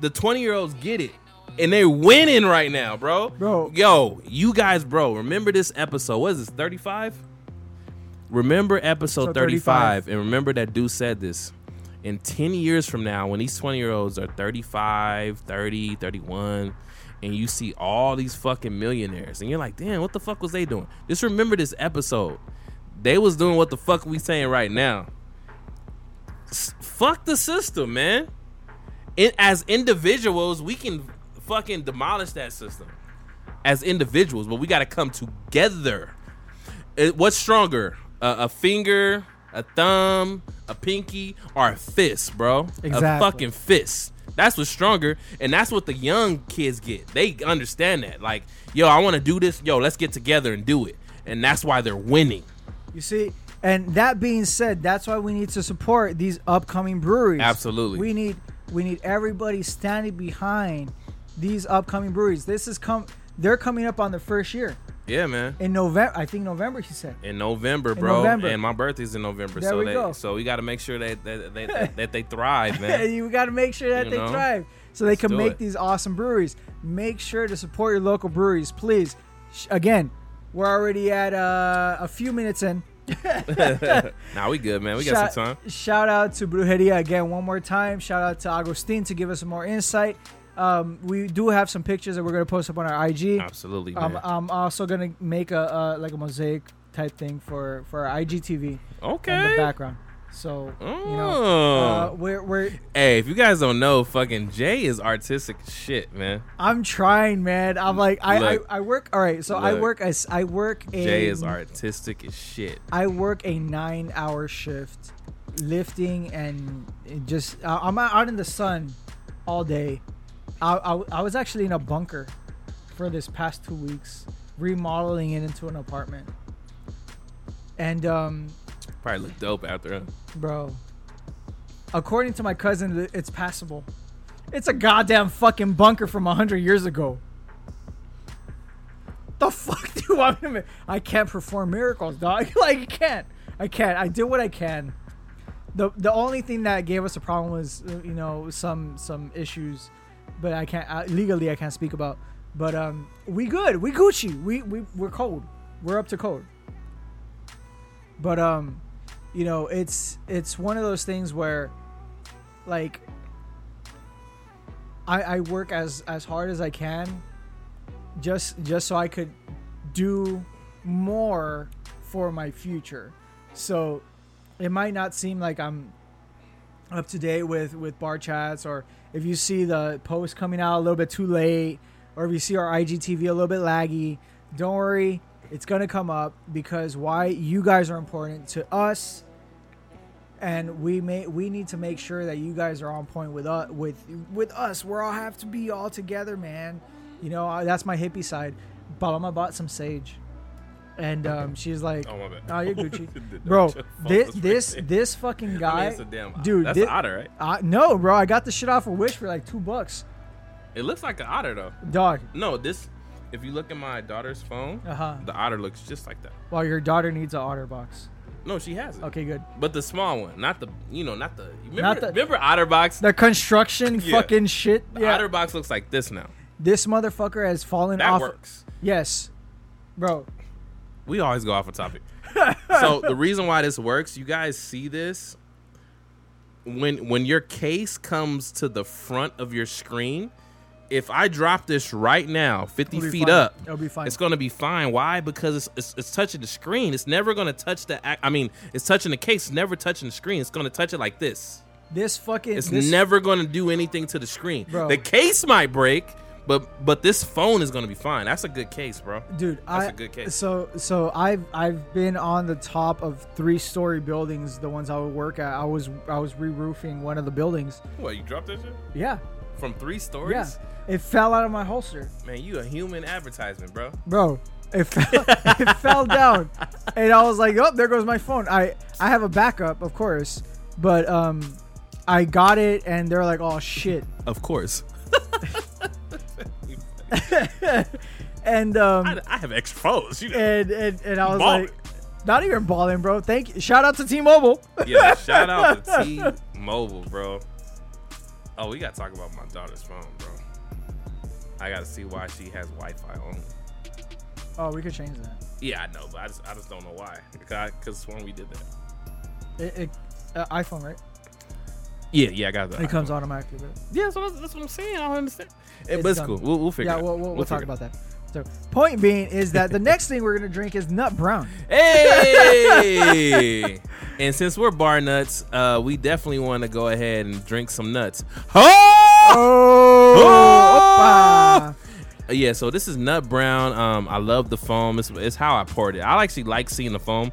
The twenty year olds get it, and they're winning right now, bro. Bro. yo, you guys, bro. Remember this episode? What is this? Thirty five. Remember episode So 35, 35. and remember that dude said this. In 10 years from now, when these 20 year olds are 35, 30, 31, and you see all these fucking millionaires, and you're like, damn, what the fuck was they doing? Just remember this episode. They was doing what the fuck we saying right now. S- fuck the system, man. It, as individuals, we can fucking demolish that system as individuals, but we got to come together. It- what's stronger, a, a finger, a thumb, a pinky, or a fist, bro? Exactly. A fucking fist. That's what's stronger, and that's what the young kids get. They understand that. Like, yo, I want to do this. Yo, let's get together and do it, and that's why they're winning. You see, and that being said, that's why we need to support these upcoming breweries. Absolutely. We need we need everybody standing behind these upcoming breweries. This is come they're coming up on the first year Yeah, man. in November. I think November. He said. In November, bro, In November. and my birthday's in November, There so we they, go. so we got to make sure that that, that, that, [laughs] that they thrive, man. [laughs] you got to make sure that You they know? thrive so they Let's can make it. these awesome breweries. Make sure to support your local breweries, please. Again, we're already at uh, a few minutes in. [laughs] nah, we good, man. We got shout, some time. Shout out to Brujeria again one more time. Shout out to Agustin to give us some more insight. Um, we do have some pictures that we're gonna post up on our IG. Absolutely, Um, man. I'm also gonna make a uh, like a mosaic type thing for for our IGTV Okay. in the background. So you know, Oh. uh, we're we're hey, if you guys don't know, fucking Jay is artistic as shit, man. I'm trying, man. I'm like I Look. I, I work. All right, so I work as I work a Jay is artistic as shit. I work a nine hour shift lifting and just uh, I'm out in the sun all day. I, I, I was actually in a bunker for this past two weeks, remodeling it into an apartment. And um, Probably look dope after him. bro, according to my cousin, it's passable. It's a goddamn fucking bunker from hundred years ago. The fuck [laughs] do you want me to? ma- I can't perform miracles, dog. [laughs] like I can't. I can't. I did what I can. the The only thing that gave us a problem was, uh, you know, some some issues, but I can't legally I can't speak about. But um, we good. We Gucci. We we we're cold. We're up to code. But um, you know, it's it's one of those things where, like, I I work as as hard as I can, just just so I could do more for my future. So it might not seem like I'm up to date with with bar chats or if you see the post coming out a little bit too late or if you see our IGTV a little bit laggy, don't worry, it's going to come up because why you guys are important to us and we may we need to make sure that you guys are on point with us with with us. We're all have to be all together, man. You know, uh, that's my hippie side. Paloma bought some sage. And [laughs] um, she's like, Oh my bad. Oh, you're Gucci, [laughs] bro. This this this fucking [laughs] I mean, guy, it's a damn dude, That's thi- an otter, right? uh, no, bro. I got the shit off of Wish for like two bucks, It looks like an otter though. dog. No, this. If you look at my daughter's phone, Uh huh. the otter looks just like that. Well, your daughter needs an otter box. No, she has it. Okay, good. But the small one, not the you know, not the remember, Not the- remember OtterBox. The construction Yeah. fucking shit. The Yeah. OtterBox looks like this now. This motherfucker has fallen That off. works. Yes, bro. We always go off a topic. [laughs] so the reason why this works, you guys see this when when your case comes to the front of your screen. If I drop this right now, 50 It'll be feet fine. up, It'll be fine. it's gonna be fine. Why? Because it's, it's, it's touching the screen. It's never gonna touch the. I mean, it's touching the case. It's never touching the screen. It's gonna touch it like this. This fucking. It's this, never gonna do anything to the screen. Bro. The case might break, but but this phone is gonna be fine. That's a good case, bro. dude. That's I, a good case. So so I've I've been on the top of three story buildings. The ones I would work at. I was I was re-roofing one of the buildings. What you dropped that shit Yeah. from three stories? Yeah. It fell out of my holster. Man, you a human advertisement, bro. bro it fell, [laughs] it fell down and i was like oh there goes my phone i i have a backup of course but um i got it and they're like oh shit Of course. [laughs] and um I, I have phones. You know. and and, and i was Ballin'. like not even balling bro thank you shout out to t-mobile yeah, [laughs] shout out to T-Mobile, bro. Oh, we gotta talk about my daughter's phone, bro. I gotta see why she has Wi-Fi only. oh we could change that Yeah, I know, but I just I just don't know why. Because when we did that. it, it uh, iphone right Yeah, yeah, I got that. it comes automatically but Yeah, so that's, that's what I'm saying. I don't understand. It's but it's done. cool. We'll, we'll figure yeah it out. we'll, we'll, we'll talk figure about that so point being is that the next thing we're gonna drink is nut brown [laughs] Hey! and since we're bar nuts, uh, we definitely want to go ahead and drink some nuts. Oh! oh, oppa. Yeah, so this is Nut Brown. Um, I love the foam. It's, it's how I poured it. I actually like seeing the foam.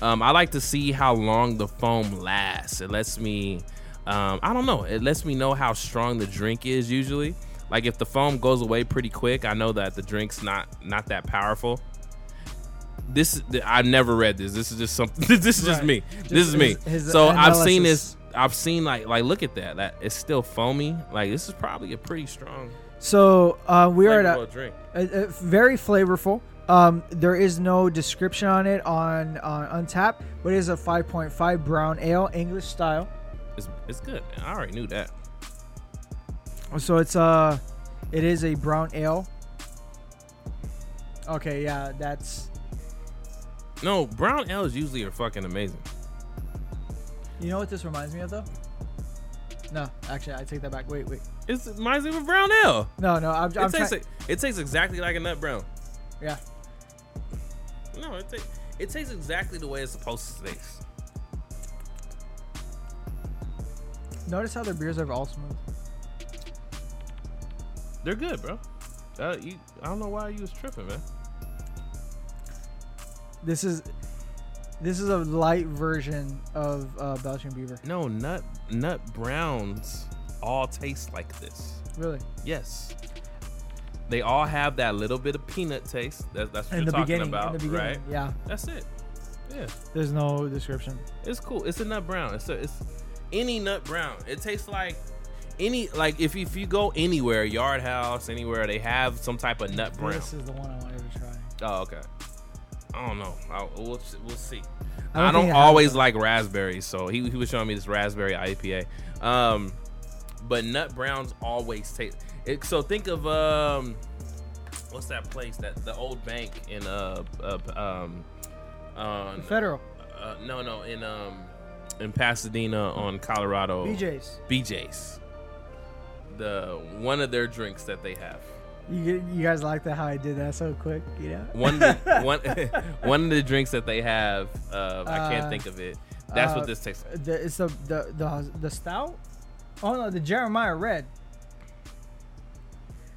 Um, I like to see how long the foam lasts. It lets me, um, I don't know, it lets me know how strong the drink is usually. Like if the foam goes away pretty quick, I know that the drink's not not that powerful. This I've never read this. This is just something. [laughs] This is just me. Just this is me. his- his so I've seen this. I've seen like like look at that. That it's still foamy. Like this is probably a pretty strong. So uh, we are at a, drink. a- a very flavorful. Um, there is no description on it on on Untap, but it is a 5.5 brown ale, English style. It's, it's good. I already knew that. So it's uh, it is a brown ale. Okay, yeah, that's No, brown ales usually are fucking amazing. You know what this reminds me of though? No, actually, I take that back. Wait, wait. It's, it reminds me of a brown ale. No, no, I'm, It I'm tastes, trying. like, it tastes exactly like a nut brown. Yeah. No, it, ta- it tastes exactly the way it's supposed to taste. Notice how their beers are all smooth. They're good, bro. Uh, you, I don't know why you was tripping, man. This is this is a light version of uh, Belgian Beaver. No, nut nut browns all taste like this. Really. Yes. They all have that little bit of peanut taste. That, that's what In you're talking about, right? Yeah. That's it. Yeah, There's no description. it's cool. It's a nut brown. It's a, it's any nut brown. It tastes like any like if you, if you go anywhere, Yard House, anywhere, they have some type of nut brown. This is the one I wanted to try. Oh, okay. I don't know. I'll, we'll we'll see. I I don't don't, it has always like raspberries, so he, he was showing me this raspberry IPA. Um, but nut browns always taste. It, so think of um, what's that place that the old bank in uh, uh um, uh, Federal. uh no no in um in Pasadena on Colorado BJ's. BJ's. The one of their drinks that they have. You you guys like that how I did that so quick, you know? one of the, [laughs] one [laughs] one of the drinks that they have uh, I can't Uh, think of it. That's uh, what this tastes like. The, it's the, the the the stout. Oh no, the Jeremiah Red.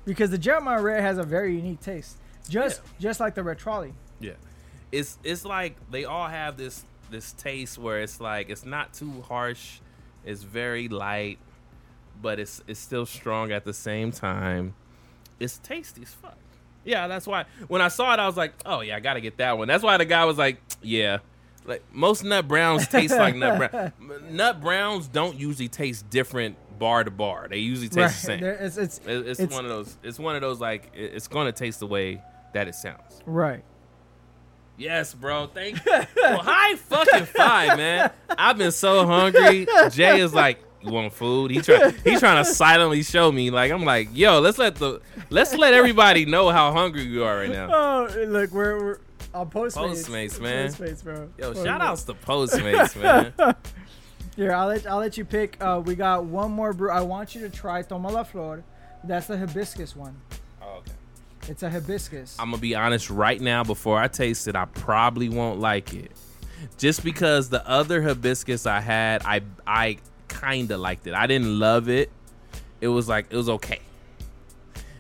Because the Jeremiah Red has a very unique taste, just just like the Red Trolley. Yeah. It's it's like they all have this this taste where it's like it's not too harsh, it's very light, but it's it's still strong at the same time. It's tasty as fuck. Yeah, that's why when I saw it I was like, "Oh yeah, I got to get that one." That's why the guy was like, "Yeah, like most nut browns taste like nut brown. [laughs] Nut browns don't usually taste different bar to bar. They usually taste the same. There- It's, it's It's, It's- one of those. It's one of those like it's going to taste the way that it sounds. right. Yes, bro. Thank you. [laughs] Well, high fucking five, man. I've been so hungry. Jay is like, "You want food?" He try, He's trying to silently show me. Like I'm like, "Yo, let's let the let's let everybody know how hungry you are right now." Oh, look, we're, we're on Postmates. Postmates, man. Postmates, bro. Yo, Postmates. shout outs to Postmates, man. [laughs] Here, I'll let I'll let you pick. Uh, we got one more brew. I want you to try Toma la Flor. That's the hibiscus one. It's a hibiscus. I'm gonna be honest right now. Before I taste it, I probably won't like it, just because the other hibiscus I had, I I kind of liked it. I didn't love it. It was like it was okay,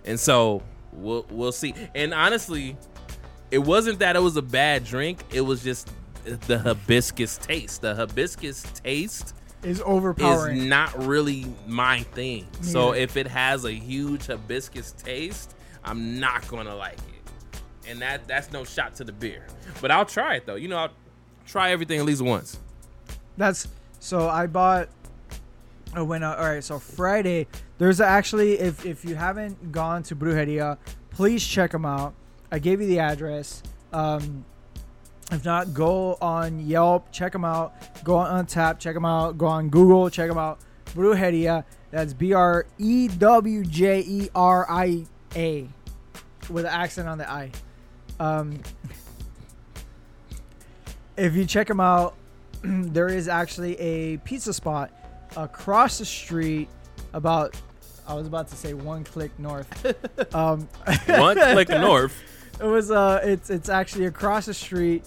and so we'll we'll see. And honestly, it wasn't that it was a bad drink. It was just the hibiscus taste. The hibiscus taste is is overpowering. not really my thing. Me So if it has a huge hibiscus taste, I'm not gonna like it. And that that's no shot to the beer. But I'll try it though. You know, I'll try everything at least once. That's so I bought. I went. All right, so Friday there's actually if if you haven't gone to Brewjeria, please check them out. I gave you the address. Um, if not, go on Yelp, check them out. Go on Untappd, check them out. Go on Google, check them out. Brewjeria. That's B R E W J E R I A, with an accent on the I. Um, if you check them out, [clears throat] there is actually a pizza spot across the street about I was about to say one click north. [laughs] um, [laughs] One click [laughs] north. it was uh it's it's actually across the street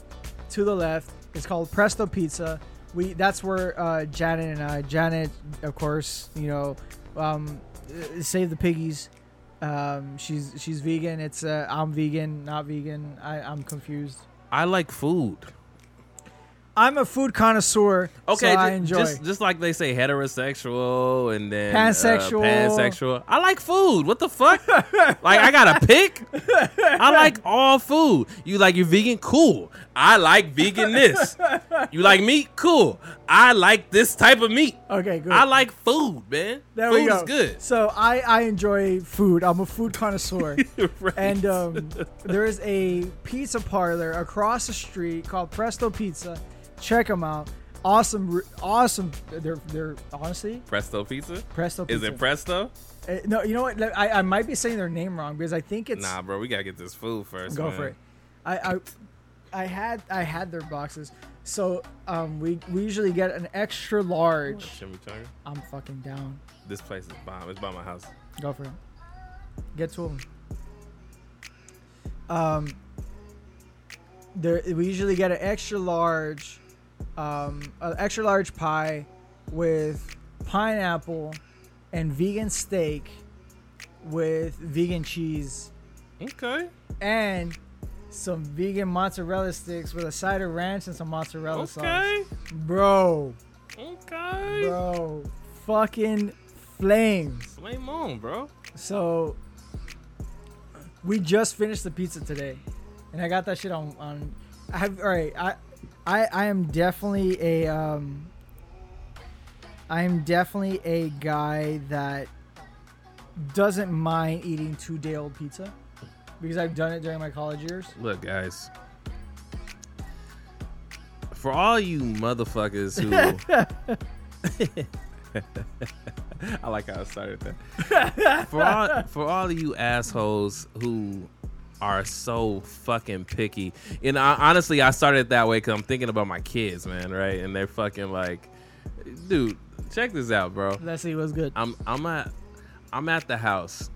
to the left. It's called Presto Pizza. We that's where uh Janet and I Janet of course, you know, um uh, save the piggies. Um she's she's vegan. It's uh I'm vegan, not vegan. I I'm confused. I like food. I'm a food connoisseur. Okay, so I enjoy. just just like they say heterosexual and then uh, Pansexual. pansexual. I like food. What the fuck? [laughs] like I gotta pick. I like all food. You like your vegan? Cool. I like vegan this. You like meat? Cool. I like this type of meat. Okay, good. I like food, man. there food we go. is good. So I I enjoy food. I'm a food connoisseur. [laughs] Right. and um, there is a pizza parlor across the street called Presto Pizza. Check them out. Awesome, awesome. They're they're honestly Presto pizza? Presto Pizza. Is it Presto? Uh, no, you know what? I, I might be saying their name wrong because I think it's Nah, bro. We gotta get this food first. go man. for it. I, I I had I had their boxes. So um, we we usually get an extra large. Chimichanga. I'm fucking down. This place is bomb. It's by my house. Go for it. Get to them. Um, there we usually get an extra large, um, an extra large pie with pineapple and vegan steak with vegan cheese Okay. and some vegan mozzarella sticks with a side of ranch and some mozzarella sauce. Okay. Bro, Okay. bro, fucking flames. Flame on, bro. So we just finished the pizza today, and I got that shit on on. I have all right. I I I am definitely a um. I am definitely a guy that doesn't mind eating two day old pizza because I've done it during my college years. Look, guys. For all you motherfuckers who [laughs] [laughs] I like how I started that. For all [laughs] for all of you assholes who are so fucking picky. And I, honestly, I started it that way because I'm thinking about my kids, man, right? And they're fucking like, dude, check this out, bro. Let's see what's good. I'm I'm at I'm at the house,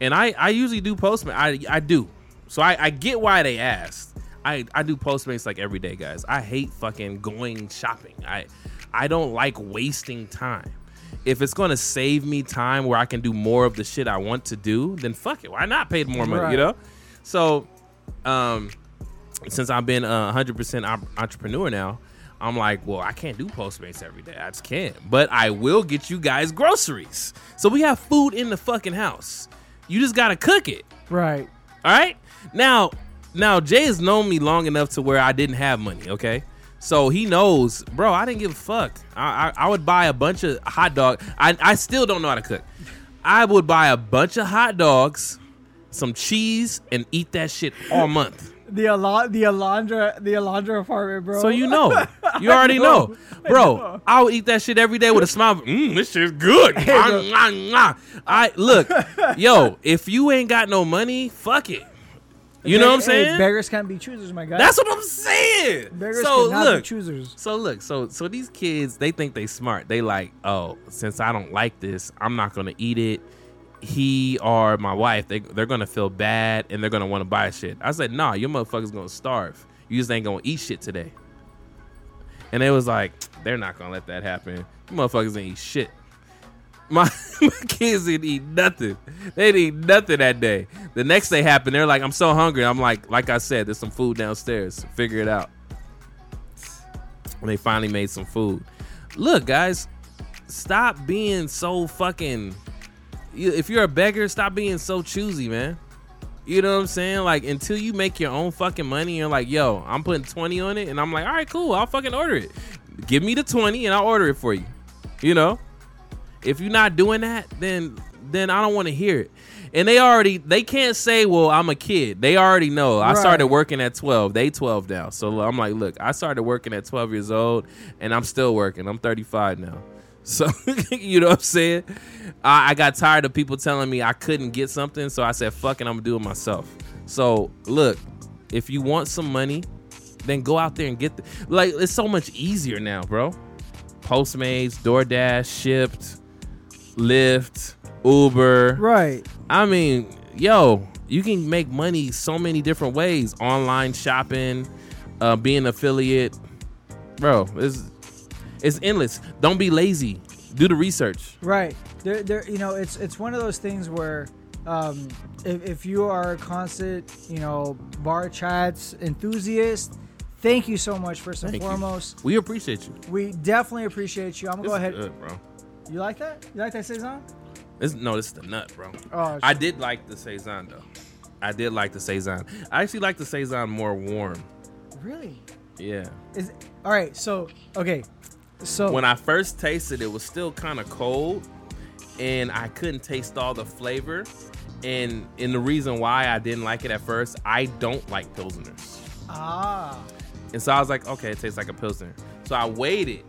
and I I usually do Postmates. I I do, so I I get why they asked. I I do Postmates like every day, guys. I hate fucking going shopping. I I don't like wasting time. If it's gonna save me time where I can do more of the shit I want to do, then fuck it. Why not pay more money? Right. You know. So, um, since I've been a hundred percent entrepreneur now, I'm like, well, I can't do Postmates every day. I just can't. But I will get you guys groceries. So we have food in the fucking house. You just gotta cook it. right. All right. Now, now Jay has known me long enough to where I didn't have money. Okay. So he knows, bro. I didn't give a fuck. I, I, I would buy a bunch of hot dog. I, I still don't know how to cook. I would buy a bunch of hot dogs, some cheese, and eat that shit all month. The Al- the Alondra the Alondra apartment, bro. So you [laughs] know, you already know. know, I bro. know. I would eat that shit every day with a smile. Mmm, this shit's good. [laughs] I look, yo. If you ain't got no money, fuck it. You know what I'm Hey, saying? beggars can't be choosers, my guy. That's what I'm saying. beggars so cannot be look, choosers. so look, so so these kids, they think they smart. They like, oh, since I don't like this, I'm not gonna eat it. He or my wife, they they're gonna feel bad and they're gonna want to buy shit. I said, nah, your motherfuckers gonna starve. You just ain't gonna eat shit today. And they was like, they're not gonna let that happen. You motherfuckers ain't eat shit. My, [laughs] my kids didn't eat nothing. They didn't eat nothing that day. The next day happened. They're like, I'm so hungry. I'm like, like I said, there's some food downstairs. Figure it out. And they finally made some food. Look, guys, stop being so fucking. If you're a beggar, stop being so choosy, man. You know what I'm saying? Like until you make your own fucking money, you're like, yo, I'm putting 20 on it, and I'm like, all right, cool, I'll fucking order it. Give me the 20 and I'll order it for you. You know? If you're not doing that, then then I don't want to hear it. And they already they can't say, well, I'm a kid. They already know. I Right. started working at 12. They 12 now. So I'm like, look, I started working at 12 years old and I'm still working. I'm 35 now. So [laughs] you know what I'm saying? I, I got tired of people telling me I couldn't get something, so I said, "Fuck it, I'm gonna do it myself." So look, if you want some money, then go out there and get. The, like it's so much easier now, bro. Postmates, DoorDash, Shipped, Lyft, Uber. Right. I mean, yo, you can make money so many different ways. Online shopping, uh, being affiliate, bro. It's it's endless. Don't be lazy. Do the research. Right. There, there. You know, it's it's one of those things where, um, if, if you are a constant, you know, bar chats enthusiast, thank you so much first and Thank you. foremost. We appreciate you. We definitely appreciate you. I'm gonna This go ahead. good, bro. You like that? You like that saison? This, no, this is the nut, bro. Oh, I did like the saison though. I did like the saison. I actually like the saison more warm. really? Yeah. Is all right. So okay. So When I first tasted it, it was still kind of cold, and I couldn't taste all the flavor. And and the reason why I didn't like it at first, I don't like pilsners. ah, And so I was like, okay, it tastes like a pilsner. So I waited.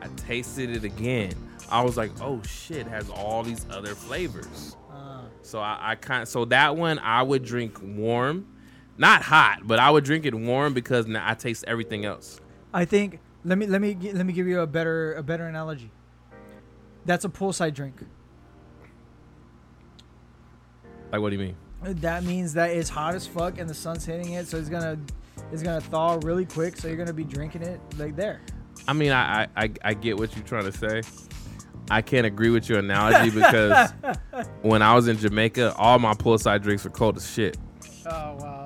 I tasted it again. I was like, oh shit, it has all these other flavors. ah. So I, I kind so that one I would drink warm. Not hot, but I would drink it warm because now I taste everything else. I think let me let me let me give you a better a better analogy. That's a poolside drink. Like, what do you mean? That means that it's hot as fuck and the sun's hitting it, so it's gonna it's gonna thaw really quick. So you're gonna be drinking it like there. I mean, I, I, I, get what you're trying to say. I can't agree with your analogy because [laughs] when I was in Jamaica, all my poolside drinks were cold as shit. Oh wow.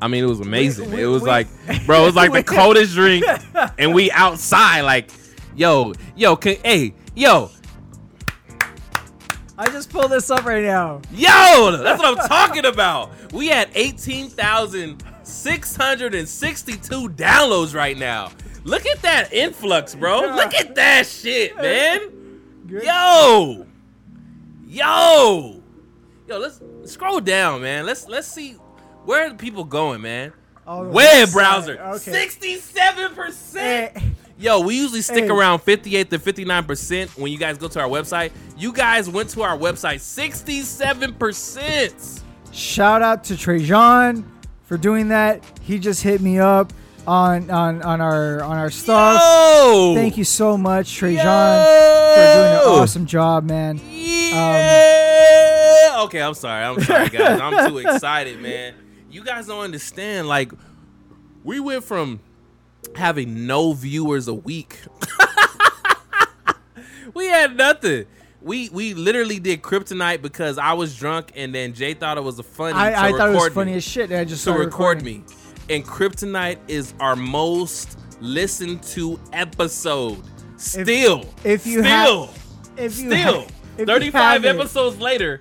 I mean, it was amazing. Wait, it was wait, like, bro, it was like the [laughs] coldest drink, [laughs] and we outside. Like, yo, yo, can, hey, yo, I just pulled this up right now. yo, that's what I'm talking about. We had 18,662 downloads right now. Look at that influx, bro. Look at that shit, man. Good. Yo, yo, yo. Let's scroll down, man. Let's let's see where are the people going, man. Oh, Web browser, Okay. sixty-seven percent. Eh, Yo, we usually stick Hey. around fifty-eight to fifty-nine percent when you guys go to our website. You guys went to our website, sixty-seven percent. Shout out to Trajan for doing that. He just hit me up on on on our on our stuff. Yo, Thank you so much, Trajan, Yo. for doing an awesome job, man. Yeah. okay, I'm sorry. I'm sorry, guys. I'm too [laughs] excited, man. You guys don't understand. Like, we went from having no viewers a week. [laughs] we had nothing. We we literally did kryptonite because I was drunk and then Jay thought it was a funny. I, I thought it was funny as shit. and I just to record recording. me. And Kryptonite is our most listened to episode. Still. if you still. have- If you still. ha- if 35 haven't- episodes later,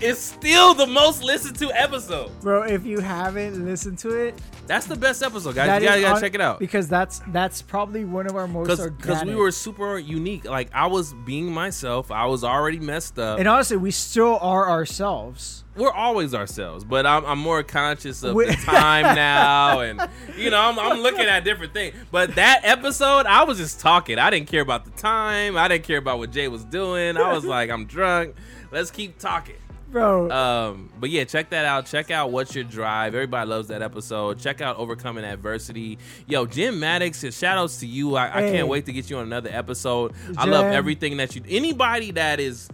it's still the most listened to episode. bro. If you haven't listened to it, That's the best episode, guys. that You gotta, gotta on- check it out. because that's that's probably one of our most Because we were super unique. Like, I was being myself. I was already messed up. and honestly, we still are ourselves. we're always ourselves, but I'm, I'm more conscious of We- the time [laughs] now, and you know, I'm, I'm looking at different things. But that episode, I was just talking. I didn't care about the time. I didn't care about what Jay was doing. I was [laughs] like, I'm drunk. Let's keep talking. Bro, Um, but yeah, check that out. Check out What's Your Drive. Everybody loves that episode. Check out Overcoming Adversity. Yo, Jim Maddox, shout outs to you. I, I can't wait to get you on another episode. I love everything that you anybody that is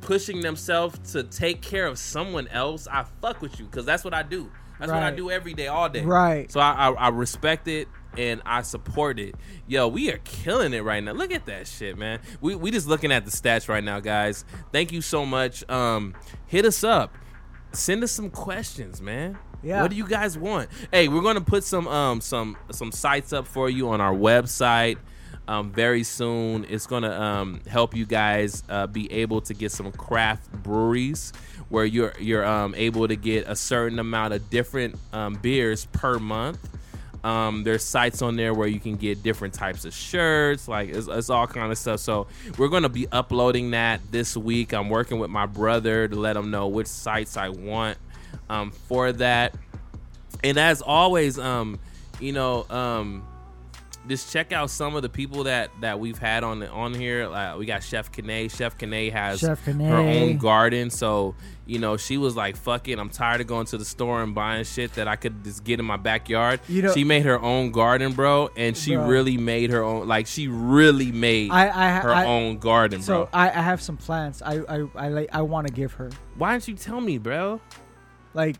pushing themselves to take care of someone else, I fuck with you because that's what I do. That's what I do every day, all day. Right. So I, I, I respect it and I support it. Yo, we are killing it right now. Look at that shit, man. We we just looking at the stats right now, guys. Thank you so much. Um, hit us up. Send us some questions, man. Yeah. What do you guys want? Hey, we're gonna put some um some some sites up for you on our website. Um, very soon, it's gonna um, help you guys uh, be able to get some craft breweries where you're you're um, able to get a certain amount of different um, beers per month. Um, there's sites on there where you can get different types of shirts, like it's, it's all kind of stuff. So we're gonna be uploading that this week. I'm working with my brother to let him know which sites I want um, for that. And as always, um, you know, um, just check out some of the people that that we've had on the, on here. Uh, we got Chef Kane. Chef Kane has Chef her own garden, so you know she was like, "Fuck it, I'm tired of going to the store and buying shit that I could just get in my backyard." You know- she made her own garden, bro, and she Bro. really made her own. Like she really made I I her I, own garden, So bro. I, I have some plants. I I I like I want to give her Why didn't you tell me, bro? like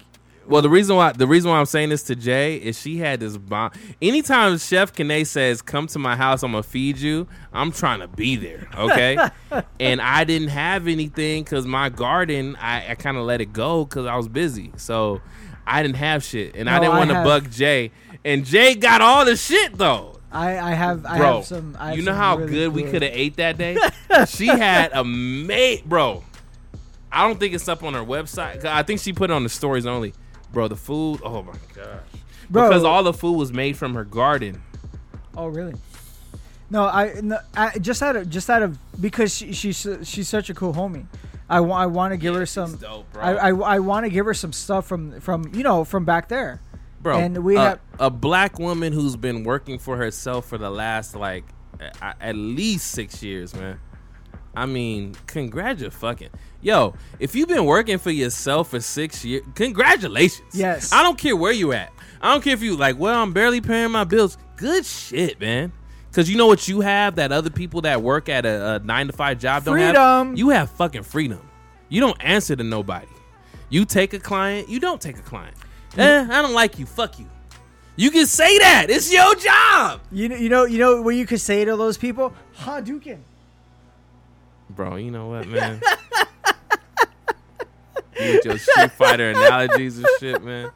Well, the reason why the reason why I'm saying this to Jay is she had this bomb. Anytime Chef Kane says, "Come to my house, I'm gonna feed you," I'm trying to be there, okay? [laughs] and I didn't have anything because my garden, I, I kind of let it go because I was busy, so I didn't have shit, and I didn't want to have- bug Jay. And Jay got all the shit though. I I have I Bro, have some. I you know how really good we could have ate that day? [laughs] she had a mate, bro. I don't think it's up on her website. I think she put it on the stories only. Bro, the food, oh my gosh. Bro. Because all the food was made from her garden. Oh really? No, I, no, I just out of just out of because she, she's she's such a cool homie. I want I want to give her some. Dope, bro. I I, I want to give her some stuff from from you know from back there. Bro, and we a, have- a black woman who's been working for herself for the last like at least six years, man. I mean, congratulations, fucking yo. If you've been working for yourself for six years, congratulations. Yes. I don't care where you at. I don't care if you like. Well, I'm barely paying my bills. Good shit, man. Cause you know what you have that other people that work at a, a nine to five job don't have. Freedom. You have fucking freedom. You don't answer to nobody. You take a client. You don't take a client. Eh, I don't like you. Fuck you. You can say that. It's your job, You know, you know, you know what you could say to those people? Hadouken. Bro. You know what, man. you with your Street Fighter analogies and shit, man.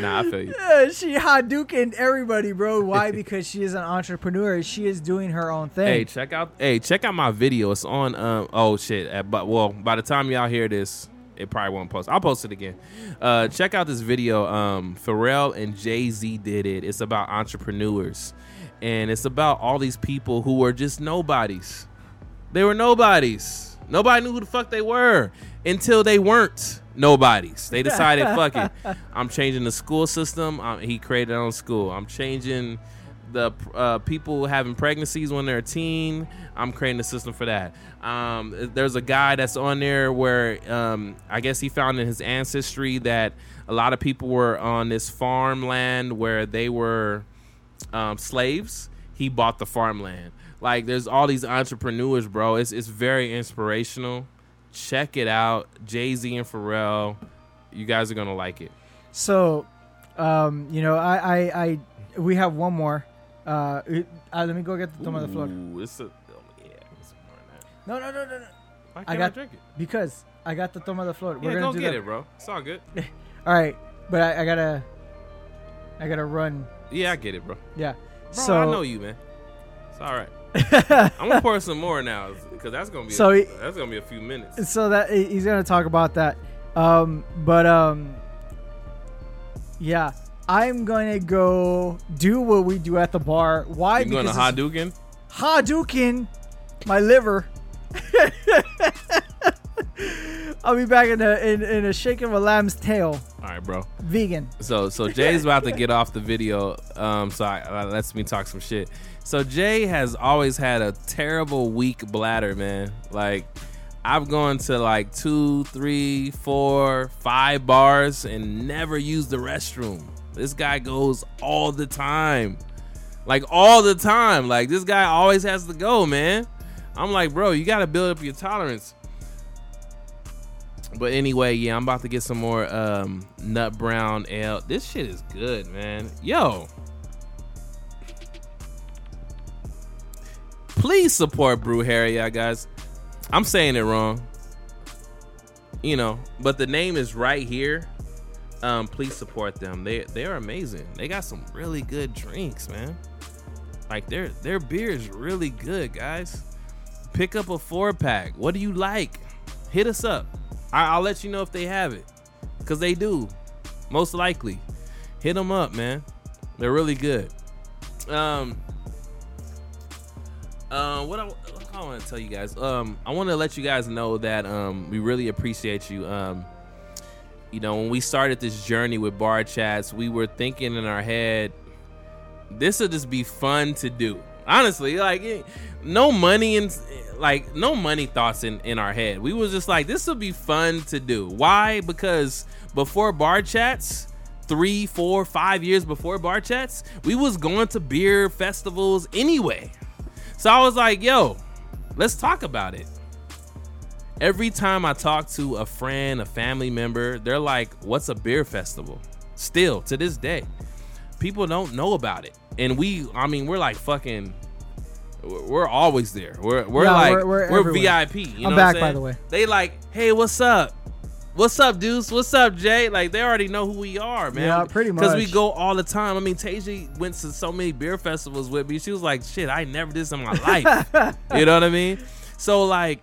Nah, I feel you. Uh, she Hadouken everybody, bro. Why? [laughs] because she is an entrepreneur. She is doing her own thing. Hey, check out. Hey, check out my video. It's on. Um. Oh shit. But well, by the time y'all hear this, it probably won't post. I'll post it again. Uh, check out this video. Um, Pharrell and Jay Z did it. It's about entrepreneurs, and it's about all these people who are just nobodies. They were nobodies. Nobody knew who the fuck they were until they weren't nobodies. They decided, [laughs] fuck it, I'm changing the school system. Um, he created his own school. I'm changing the uh, people having pregnancies when they're a teen. I'm creating a system for that. Um, there's a guy that's on there where um, I guess he found in his ancestry that a lot of people were on this farmland where they were um, slaves. He bought the farmland. Like there's all these entrepreneurs, bro. It's it's very inspirational. Check it out, Jay Z and Pharrell. You guys are gonna like it. So, um, you know, I, I, I, we have one more. Uh, it- uh, let me go get the toma de flor. It's a, oh, yeah, it's more than that. No, no, no, no, no. Why I can't I, got- drink it? Because I got the toma de flor. Yeah, We're gonna go do get that. it, bro. It's all good. [laughs] All right, but I, I gotta, I gotta run. Yeah, I get it, bro. Yeah. Bro, so I know you, man. It's all right. [laughs] I'm gonna pour some more now because that's gonna be So a, he- that's gonna be a few minutes. so that he's gonna talk about that. Um, but um, yeah, I'm gonna go do what we do at the bar. Why? You going to Hadouken? Hadouken, my liver. [laughs] I'll be back in a in, in a shake of a lamb's tail, All right, bro. vegan. So so Jay's about to get off the video. Um, so I, uh, lets me talk some shit. So Jay has always had a terrible weak bladder, man. Like I've gone to like two, three, four, five bars and never used the restroom. This guy goes all the time, like all the time. Like this guy always has to go, man. I'm like, bro, you got to build up your tolerance. But anyway, yeah, I'm about to get some more um, nut brown ale. This shit is good, man. Yo, please support Brew Harry, yeah, guys. I'm saying it wrong, you know, but the name is right here. Um, please support them. They they are amazing. They got some really good drinks, man. Like their their beer is really good, guys. Pick up a four pack. What do you like? Hit us up. I, I'll let you know if they have it, cause they do, most likely. Hit them up, man. They're really good. Um. Uh, what I, I want to tell you guys. Um, I want to let you guys know that um, we really appreciate you. Um, you know, when we started this journey with bar chats, we were thinking in our head, this will just be fun to do. Honestly, like no money and like no money thoughts in in our head. We was just like, this will be fun to do. Why? Because before bar chats, three, four, five years before bar chats, we was going to beer festivals anyway. So I was like, yo, let's talk about it. Every time I talk to a friend, a family member, they're like, what's a beer festival? Still to this day, people don't know about it. And we, I mean, we're like fucking, we're always there. We're, we're Yeah, like, we're- we're we're. VIP. You know I'm what back, by the way. They like, hey, what's up? What's up, Deuce? What's up, Jay? Like they already know who we are, man. Yeah, pretty much. Because we go all the time. I mean, Tasia went to so many beer festivals with me. She was like, "Shit, I never did this in my [laughs] life." you know what I mean? So like,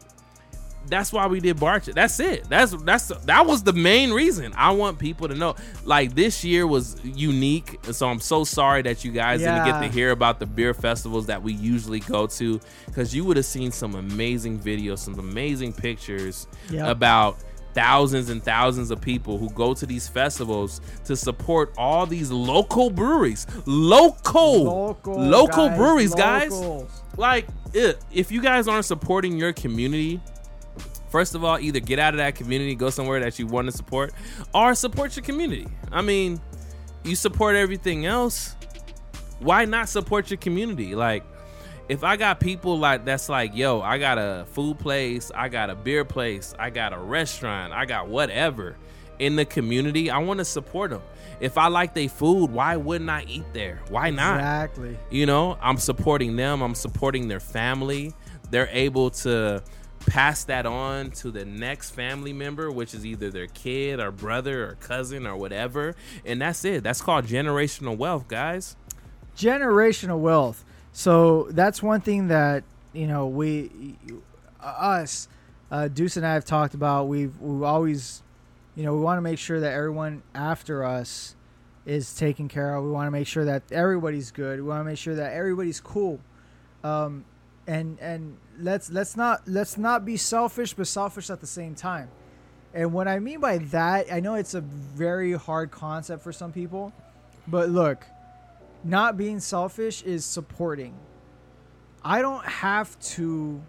that's why we did Barchat. That's it. That's that's that was the main reason. I want people to know. Like this year was unique, so I'm so sorry that you guys didn't get to hear about the beer festivals that we usually go to, because you would have seen some amazing videos, some amazing pictures Yep. about thousands and thousands of people who go to these festivals to support all these local breweries. Local, Local, local guys, breweries, guys. Like, if you guys aren't supporting your community, first of all, either get out of that community, go somewhere that you want to support, or support your community. I mean, you support everything else. Why not support your community? Like, if I got people like that's like, yo, I got a food place, I got a beer place, I got a restaurant, I got whatever in the community, I want to support them. If I like their food, why wouldn't I eat there? Why not? Exactly. You know, I'm supporting them, I'm supporting their family. They're able to pass that on to the next family member, which is either their kid or brother or cousin or whatever. And that's it. That's called generational wealth, guys. generational wealth. So that's one thing that you know we, us, uh, Deuce and I have talked about. We've we've always, you know, we want to make sure that everyone after us is taken care of. We want to make sure that everybody's good. We want to make sure that everybody's cool. Um, and and let's let's not let's not be selfish, but selfish at the same time. And what I mean by that, I know it's a very hard concept for some people, but look, not being selfish is supporting. I don't have to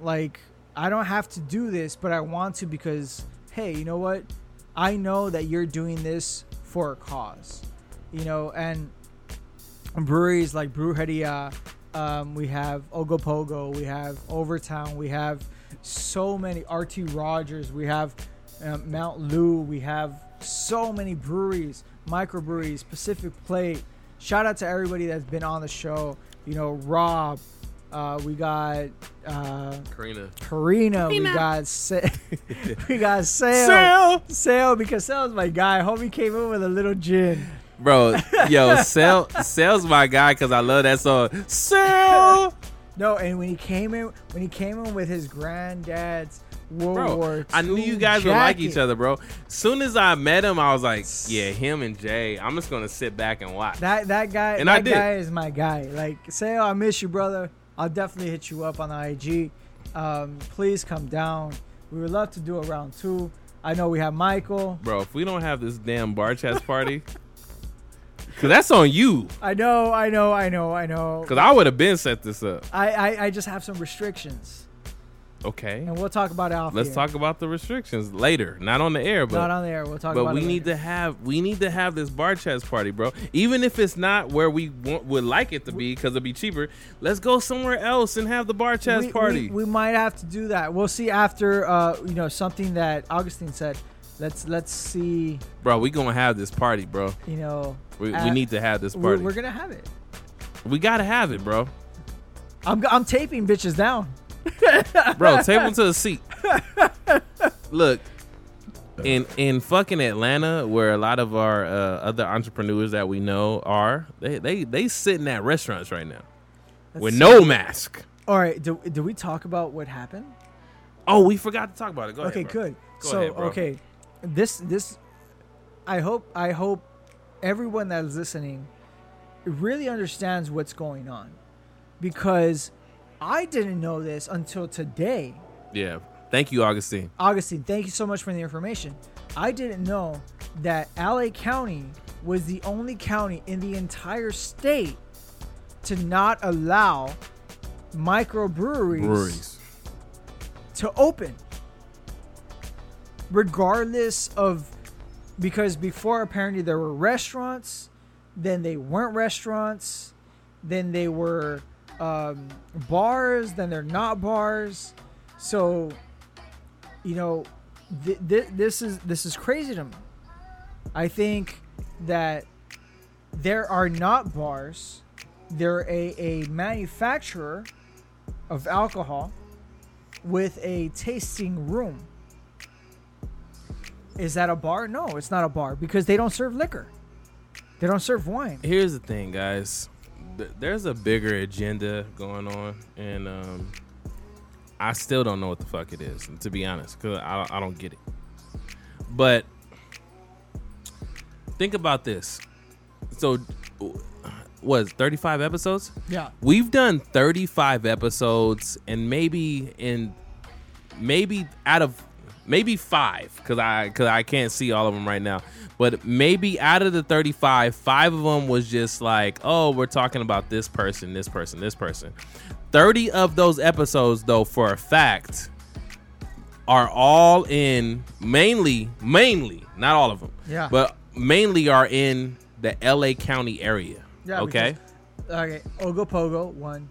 like I don't have to do this, but I want to because hey, you know what? I know that you're doing this for a cause. You know, and breweries like Brewjeria, um, we have Ogopogo, we have Overtown, we have so many RT Rogers, we have um, Mount Lowe, we have so many breweries, microbreweries, Pacific Plate. Shout out to everybody that's been on the show. You know, Rob, uh, we got uh, Karina. Karina, we got Sa- [laughs] we got Sale, Sale! Sale, because Sale's my guy. Homie came in with a little gin. Bro, [laughs] yo, Sel, Sel's my guy because I love that song. Sel! [laughs] No, and when he came in, when he came in with his granddad's World Bro, War II I knew you guys would like each other, bro. Soon as I met him, I was like, yeah, him and Jay. I'm just gonna sit back and watch. That that guy, And that I did. guy is my guy. Like, Sale, I miss you, brother. I'll definitely hit you up on the IG. Um, please come down. We would love to do a round two. I know we have Michael. Bro, if we don't have this damn bar chats party, [laughs] cause that's on you. I know, I know, I know, I know. Cause I would have been set this up. I, I, I just have some restrictions, Okay. and we'll talk about it off Let's here. talk about the restrictions later, not on the air, but Not on the air. We'll talk but about we it need to have we need to have this bar chats party, bro. Even if it's not where we want, would like it to be, because it'll be cheaper. Let's go somewhere else and have the bar chats we, party. We, we might have to do that. We'll see after uh, you know something that Augustine said. Let's let's see. bro, we gonna have this party, bro. You know, We, uh, we need to have this we're, party. we're gonna have it. we gotta have it, bro. I'm I'm taping bitches down. Bro, tape them to the seat. Look, in in fucking Atlanta, where a lot of our uh, other entrepreneurs that we know are, they they they sitting at restaurants right now Let's with no mask. All right. Do, do we talk about what happened? Oh, we forgot to talk about it. Go okay, ahead. good. Go so ahead, okay, this this, I hope I hope everyone that is listening really understands what's going on, because I didn't know this until today. Yeah. Thank you, Augustine. Augustine, thank you so much for the information. I didn't know that LA County was the only county in the entire state to not allow microbreweries Breweries. to open. Regardless of because before apparently there were restaurants, then they weren't restaurants, then they were um, bars, then they're not bars. So, you know, th- th- this is this is crazy to me. I think that there are not bars. They're a, a manufacturer of alcohol with a tasting room. Is that a bar? No, it's not a bar because they don't serve liquor. They don't serve wine. Here's the thing, guys. Th- There's a bigger agenda going on, and um, I still don't know what the fuck it is, to be honest, because I, I don't get it. But think about this. So, was 35 episodes? Yeah. We've done 35 episodes, and maybe in maybe out of maybe five, because I because I can't see all of them right now. But maybe out of the 35, five of them was just like, oh, we're talking about this person, this person, this person. 30 of those episodes, though, for a fact, are all in mainly, mainly, not all of them, Yeah. but mainly are in the LA County area. Yeah, okay. Okay, Ogopogo one.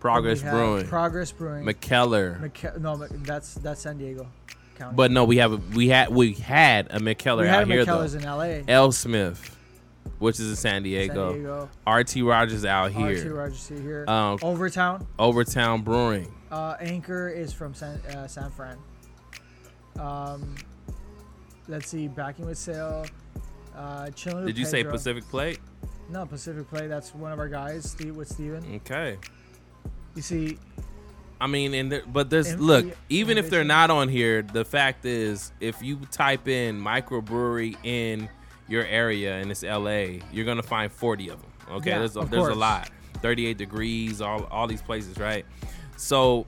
Progress Brewing, Progress Brewing. Mikkeller. McKe- no, that's that's San Diego County. but no, we have a, we had we had a Mikkeller we out here Mikkeller's though. in L.A. AleSmith, which is in San Diego. San Diego. RT Rogers out here. RT. Rogers here. Um, Overtown. Overtown Brewing. Uh, Anchor is from San uh, San Fran. Um, let's see. Backing with Sale. Uh, chilling with Did you say Pacific Plate? No, Pacific Play. That's one of our guys, Steve, with Steven. Okay. You see, I mean, and there, but there's look. Even if they're not on here, the fact is, if you type in microbrewery in your area and it's LA, you're gonna find 40 of them. Okay, Yeah, there's a, there's a lot. 38 degrees, all all these places, right? So.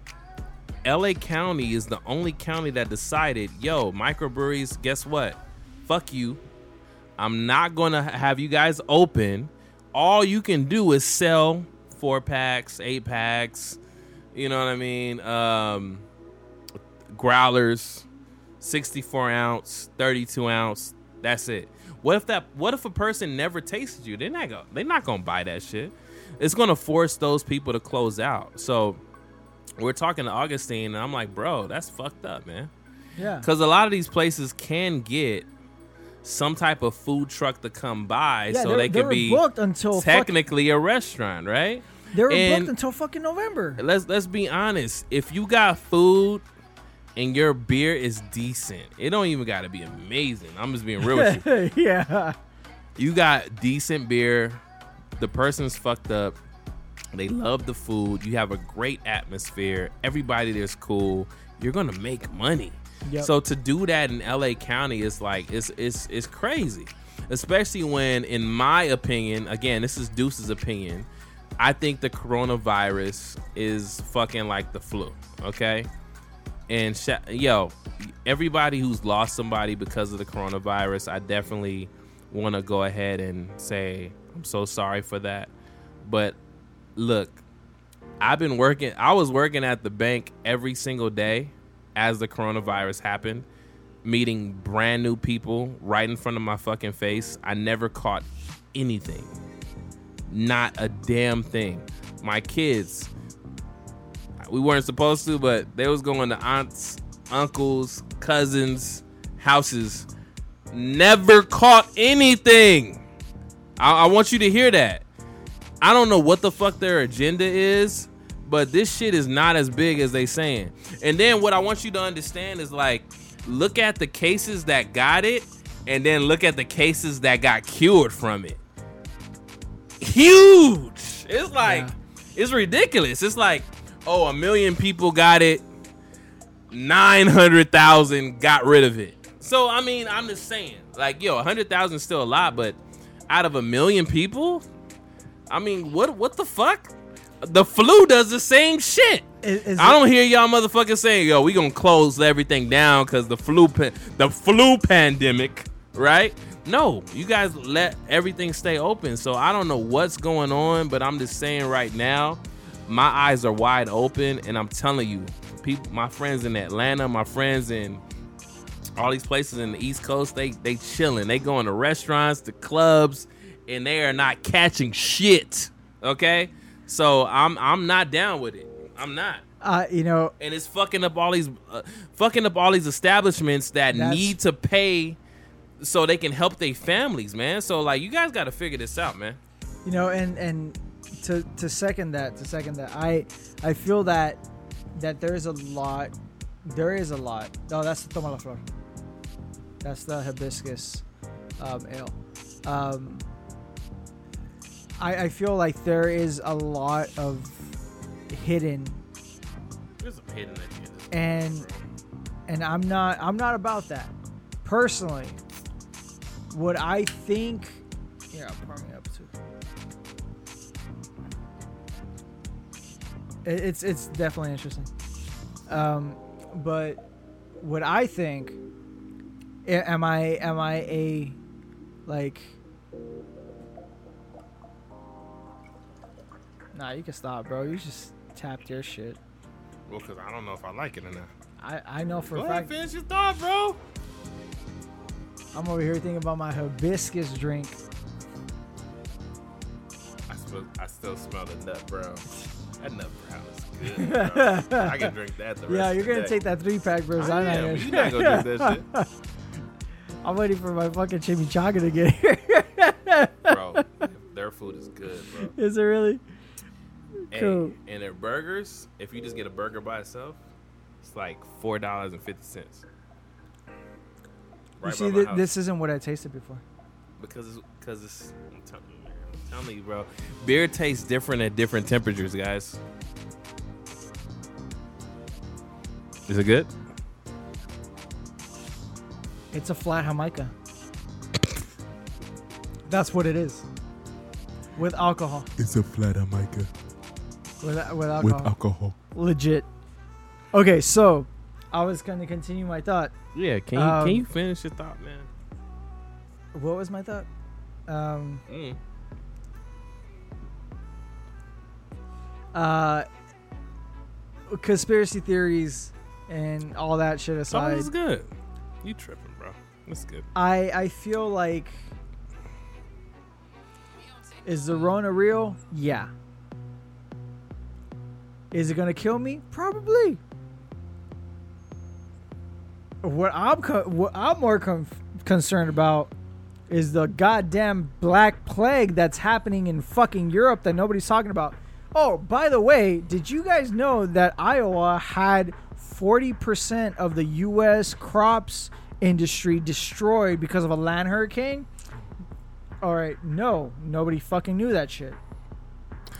LA County is the only county that decided, yo, microbreweries, guess what? Fuck you. I'm not going to have you guys open. All you can do is sell four packs, eight packs, you know what I mean? Um, growlers, 64 ounce, 32 ounce. That's it. What if that? What if a person never tasted you? They're not gonna. They're not gonna buy that shit. It's gonna force those people to close out. So we're talking to Augustine, and I'm like, bro, that's fucked up, man. yeah. Because a lot of these places can get some type of food truck to come by, Yeah, so they, could be booked until technically a restaurant, right? They were and- booked until fucking November. Let's let's be honest. If you got food and your beer is decent, it don't even got to be amazing. I'm just being real with you. [laughs] yeah. You got decent beer. The person's fucked up. They love the food. You have a great atmosphere. Everybody there's cool. You're gonna make money. Yep. So to do that in LA County is like it's it's it's crazy. Especially when, in my opinion, again, this is Deuce's opinion. I think the coronavirus is fucking like the flu. Okay, and sh- yo, everybody who's lost somebody because of the coronavirus, I definitely want to go ahead and say I'm so sorry for that. But look, I've been working. I was working at the bank every single day as the coronavirus happened, meeting brand new people right in front of my fucking face. I never caught anything. Not a damn thing. My kids, we weren't supposed to, but they was going to aunts, uncles, cousins, houses. Never caught anything. I, I want you to hear that. I don't know what the fuck their agenda is, but this shit is not as big as they saying. And then what I want you to understand is like, look at the cases that got it, and then look at the cases that got cured from it. Huge. It's like, Yeah. it's ridiculous. It's like, oh, a million people got it, nine hundred thousand got rid of it. So I mean, I'm just saying, like, yo, a hundred thousand is still a lot, but out of a million people, I mean, what what the fuck? The flu does the same shit. Is, is I don't hear y'all motherfuckers saying, "Yo, we gonna close everything down because the flu, pa- the flu pandemic." Right? No, you guys let everything stay open. So I don't know what's going on, but I'm just saying right now, my eyes are wide open, and I'm telling you, people, my friends in Atlanta, my friends in all these places in the East Coast, they they chilling. They going to restaurants, to clubs, and they are not catching shit. Okay, so I'm I'm not down with it. I'm not, uh, you know, and it's fucking up all these uh, fucking up all these establishments that need to pay so they can help their families, man. So like, you guys got to figure this out, man. you know, and and to to second that, to second that, I I feel that that there is a lot, there is a lot. No, that's the Toma la Flor. That's the hibiscus um, ale. Um, I I feel like there is a lot of hidden There's a hidden agenda. and and I'm not I'm not about that personally. What I think, yeah, pour me up too. It's it's definitely interesting, um, but what I think. Am I am I a like? Nah, you can stop, bro. You just tapped your shit. Well, because I don't know if I like it or not. I I know for Go a ahead, fact. finish your thought, bro. I'm over here thinking about my hibiscus drink. I, I still smell the nut brown. That nut brown is [laughs] good. Bro. I can drink that the rest Yeah, you're gonna day. take that three pack, bro. I I'm am. gonna- You're not gonna that shit. [laughs] I'm waiting for my fucking chimichanga to get here. [laughs] bro. Their food is good, bro. Is it really? Hey, Cool. and their burgers, if you just get a burger by itself, it's like four dollars and fifty cents. You see, th- this isn't what I tasted before. because it's because it's. I'm telling you, man. I'm telling you, bro. Beer tastes different at different temperatures, guys. Is it good? It's a flat Jamaica. That's what it is. With alcohol. It's a flat Jamaica With, with with alcohol. alcohol. Legit. Okay, so I was going to continue my thought. Yeah. Can you Um, can you finish your thought, man? What was my thought? Um, Mm. uh, conspiracy theories and all that shit Oh, aside. that's good. You tripping, bro? That's good. I I feel like is the Rona real? Yeah. Is it gonna kill me? Probably. What I'm co- what I'm more con- concerned about is the goddamn black plague that's happening in fucking Europe that nobody's talking about. Oh, by the way, did you guys know that Iowa had 40% of the US crops industry destroyed because of a land hurricane? All right, no, nobody fucking knew that shit.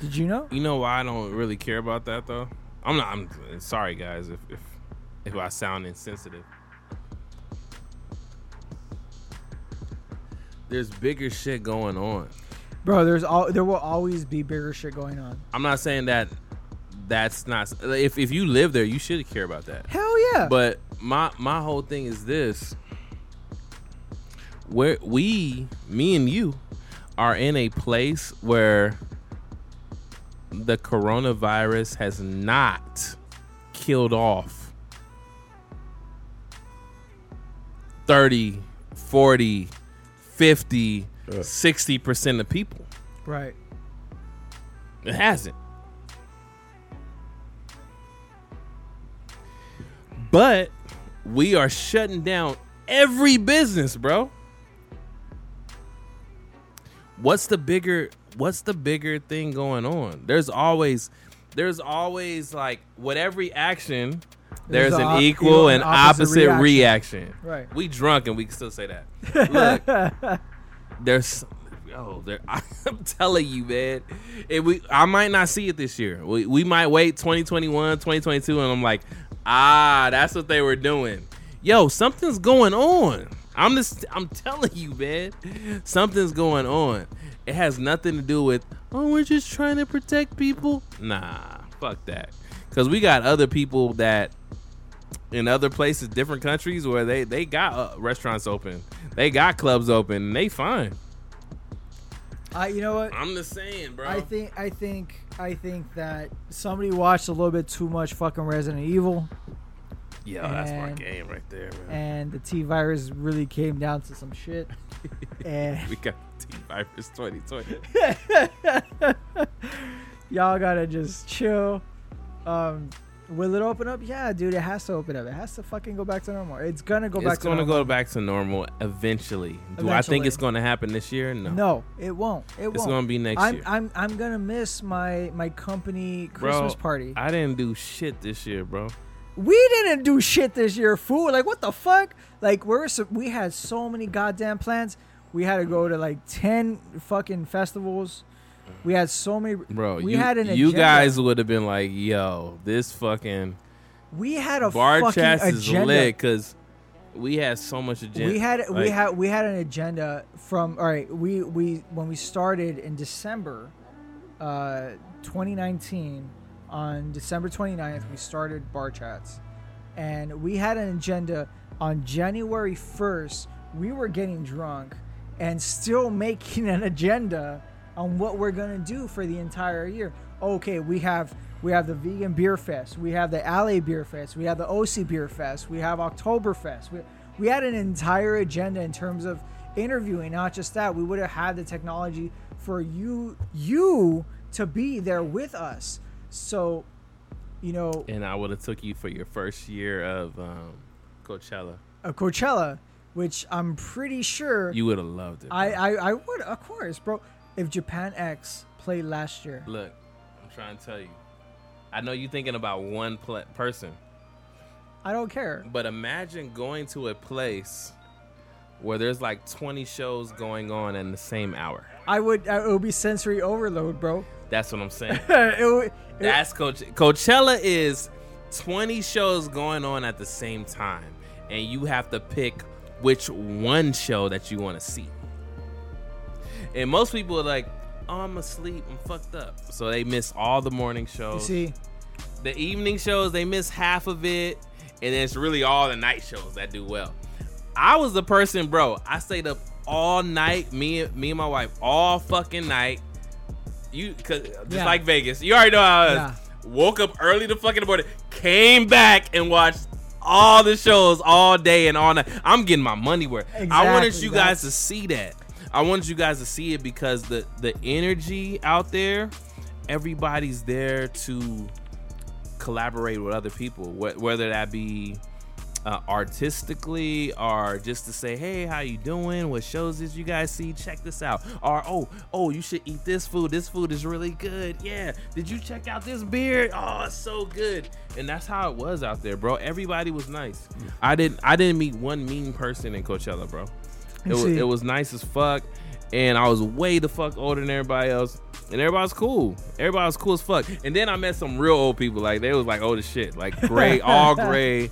Did you know? You know why I don't really care about that though? I'm not. I'm sorry, guys, if if if I sound insensitive. There's bigger shit going on. Bro, there's all there will always be bigger shit going on. I'm not saying that that's not. If if you live there, you should care about that. Hell yeah. But my my whole thing is this: where we, me and you, are in a place where the coronavirus has not killed off 30, 40, 50, 60% of people. right. It hasn't. But we are shutting down every business, bro. What's the bigger what's the bigger thing going on? There's always there's always like with every action there's, There's an op- equal and opposite opposite reaction. reaction. Right. We drunk and we can still say that. [laughs] Look, there's yo, there, [laughs] I'm telling you, man. If we I might not see it this year. We we might wait 2021, 2022 and I'm like, "Ah, that's what they were doing." Yo, something's going on. I'm just I'm telling you, man. Something's going on. It has nothing to do with, "Oh, we're just trying to protect people." Nah, fuck that. Cuz we got other people that in other places, different countries where they they got uh, restaurants open, they got clubs open, and they fine. I you know what? I'm just saying, bro. I think I think I think that somebody watched a little bit too much fucking Resident Evil Yo, that's my game right there, man. and the T virus really came down to some shit. [laughs] and we got T Virus 2020. [laughs] y'all gotta just chill. Um, will it open up? Yeah, dude, it has to open up. It has to fucking go back to normal. It's gonna go back It's to gonna normal. go back to normal eventually. Do I think it's gonna happen this year? No. No, it won't. It won't. It's gonna be next I'm, year. I'm I'm gonna miss my my company Christmas Bro, party. I didn't do shit this year, bro. we didn't do shit this year, fool. Like what the fuck? Like we're so, we had so many goddamn plans. We had to go to like ten fucking festivals. We had so many. Bro, we you, had an you agenda. guys would have been like, "Yo, this fucking We had a bar fucking chats is agenda. lit," because we had so much agenda. we had we had we had an agenda from all right. We we when we started in December, uh, 2019, on December 29th, we started bar chats, and we had an agenda on January 1st. We were getting drunk and still [laughs] making an agenda on what we're gonna do for the entire year. Okay, we have we have the vegan beer fest, we have the LA beer fest, we have the OC beer fest, we have Oktoberfest. We we had an entire agenda in terms of interviewing. Not just that, we would have had the technology for you you to be there with us. So, you know, And I would have took you for your first year of um, Coachella. a Coachella, which I'm pretty sure You would have loved it. I. I I would of course, bro. If Japan X played last year, Look, I'm trying to tell you. I know you're thinking about one pl- person, I don't care. but imagine going to a place where there's like 20 shows going on in the same hour. I would it would be sensory overload, bro. That's what I'm saying. [laughs] it would, it- [laughs] That's Coach Coachella is 20 shows going on at the same time, and you have to pick which one show that you want to see. And most people are like, "Oh, I'm asleep. I'm fucked up," so they miss all the morning you shows. see, the evening shows they miss half of it, and it's really all the night shows that do well. I was the person, bro. I stayed up all night. Me, me and my wife, all fucking night. You, cause just Yeah. like Vegas, you already know how I was. Yeah. Woke up early the fucking morning, came back and watched all the shows all day and all night. I'm getting my money worth. I wanted Exactly, you guys to see that. I wanted you guys to see it because the the energy out there, everybody's there to collaborate with other people, wh- whether that be uh, artistically or just to say, "Hey, how you doing? What shows did you guys see? Check this out." Or, "Oh, oh, you should eat this food. This food is really good. Yeah, did you check out this beer? Oh, it's so good." And that's how it was out there, bro. Everybody was nice. I didn't, I didn't meet one mean person in Coachella, bro. It was, it was nice as fuck, and I was way the fuck older than everybody else, and everybody was cool. Everybody was cool as fuck. And then I met some real old people, like they was like old as shit, like gray, [laughs] all gray,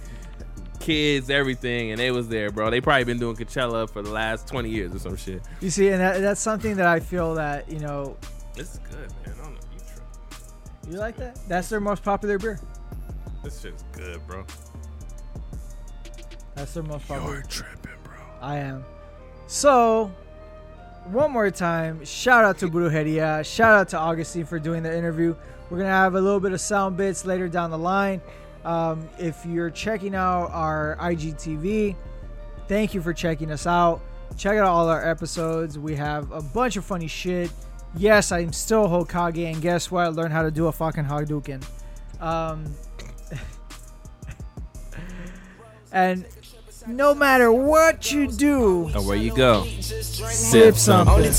kids, everything, and they was there, bro. They probably been doing Coachella for the last twenty years or some shit. you see, and that, that's something that I feel that you know. This is good, man. I don't know you tripping. You like that? That's their most popular beer. This shit's good, bro. That's their most popular. You're tripping, bro. I am. So, one more time, shout out to Brewjeria. Shout out to Augustine for doing the interview. We're going to have a little bit of sound bits later down the line. Um, if you're checking out our IGTV, thank you for checking us out. Check out all our episodes. We have a bunch of funny shit. Yes, I'm still Hokage, and guess what? I learned how to do a fucking Hadouken. Um, [laughs] and no matter what you do, Oh, where you go? sip something.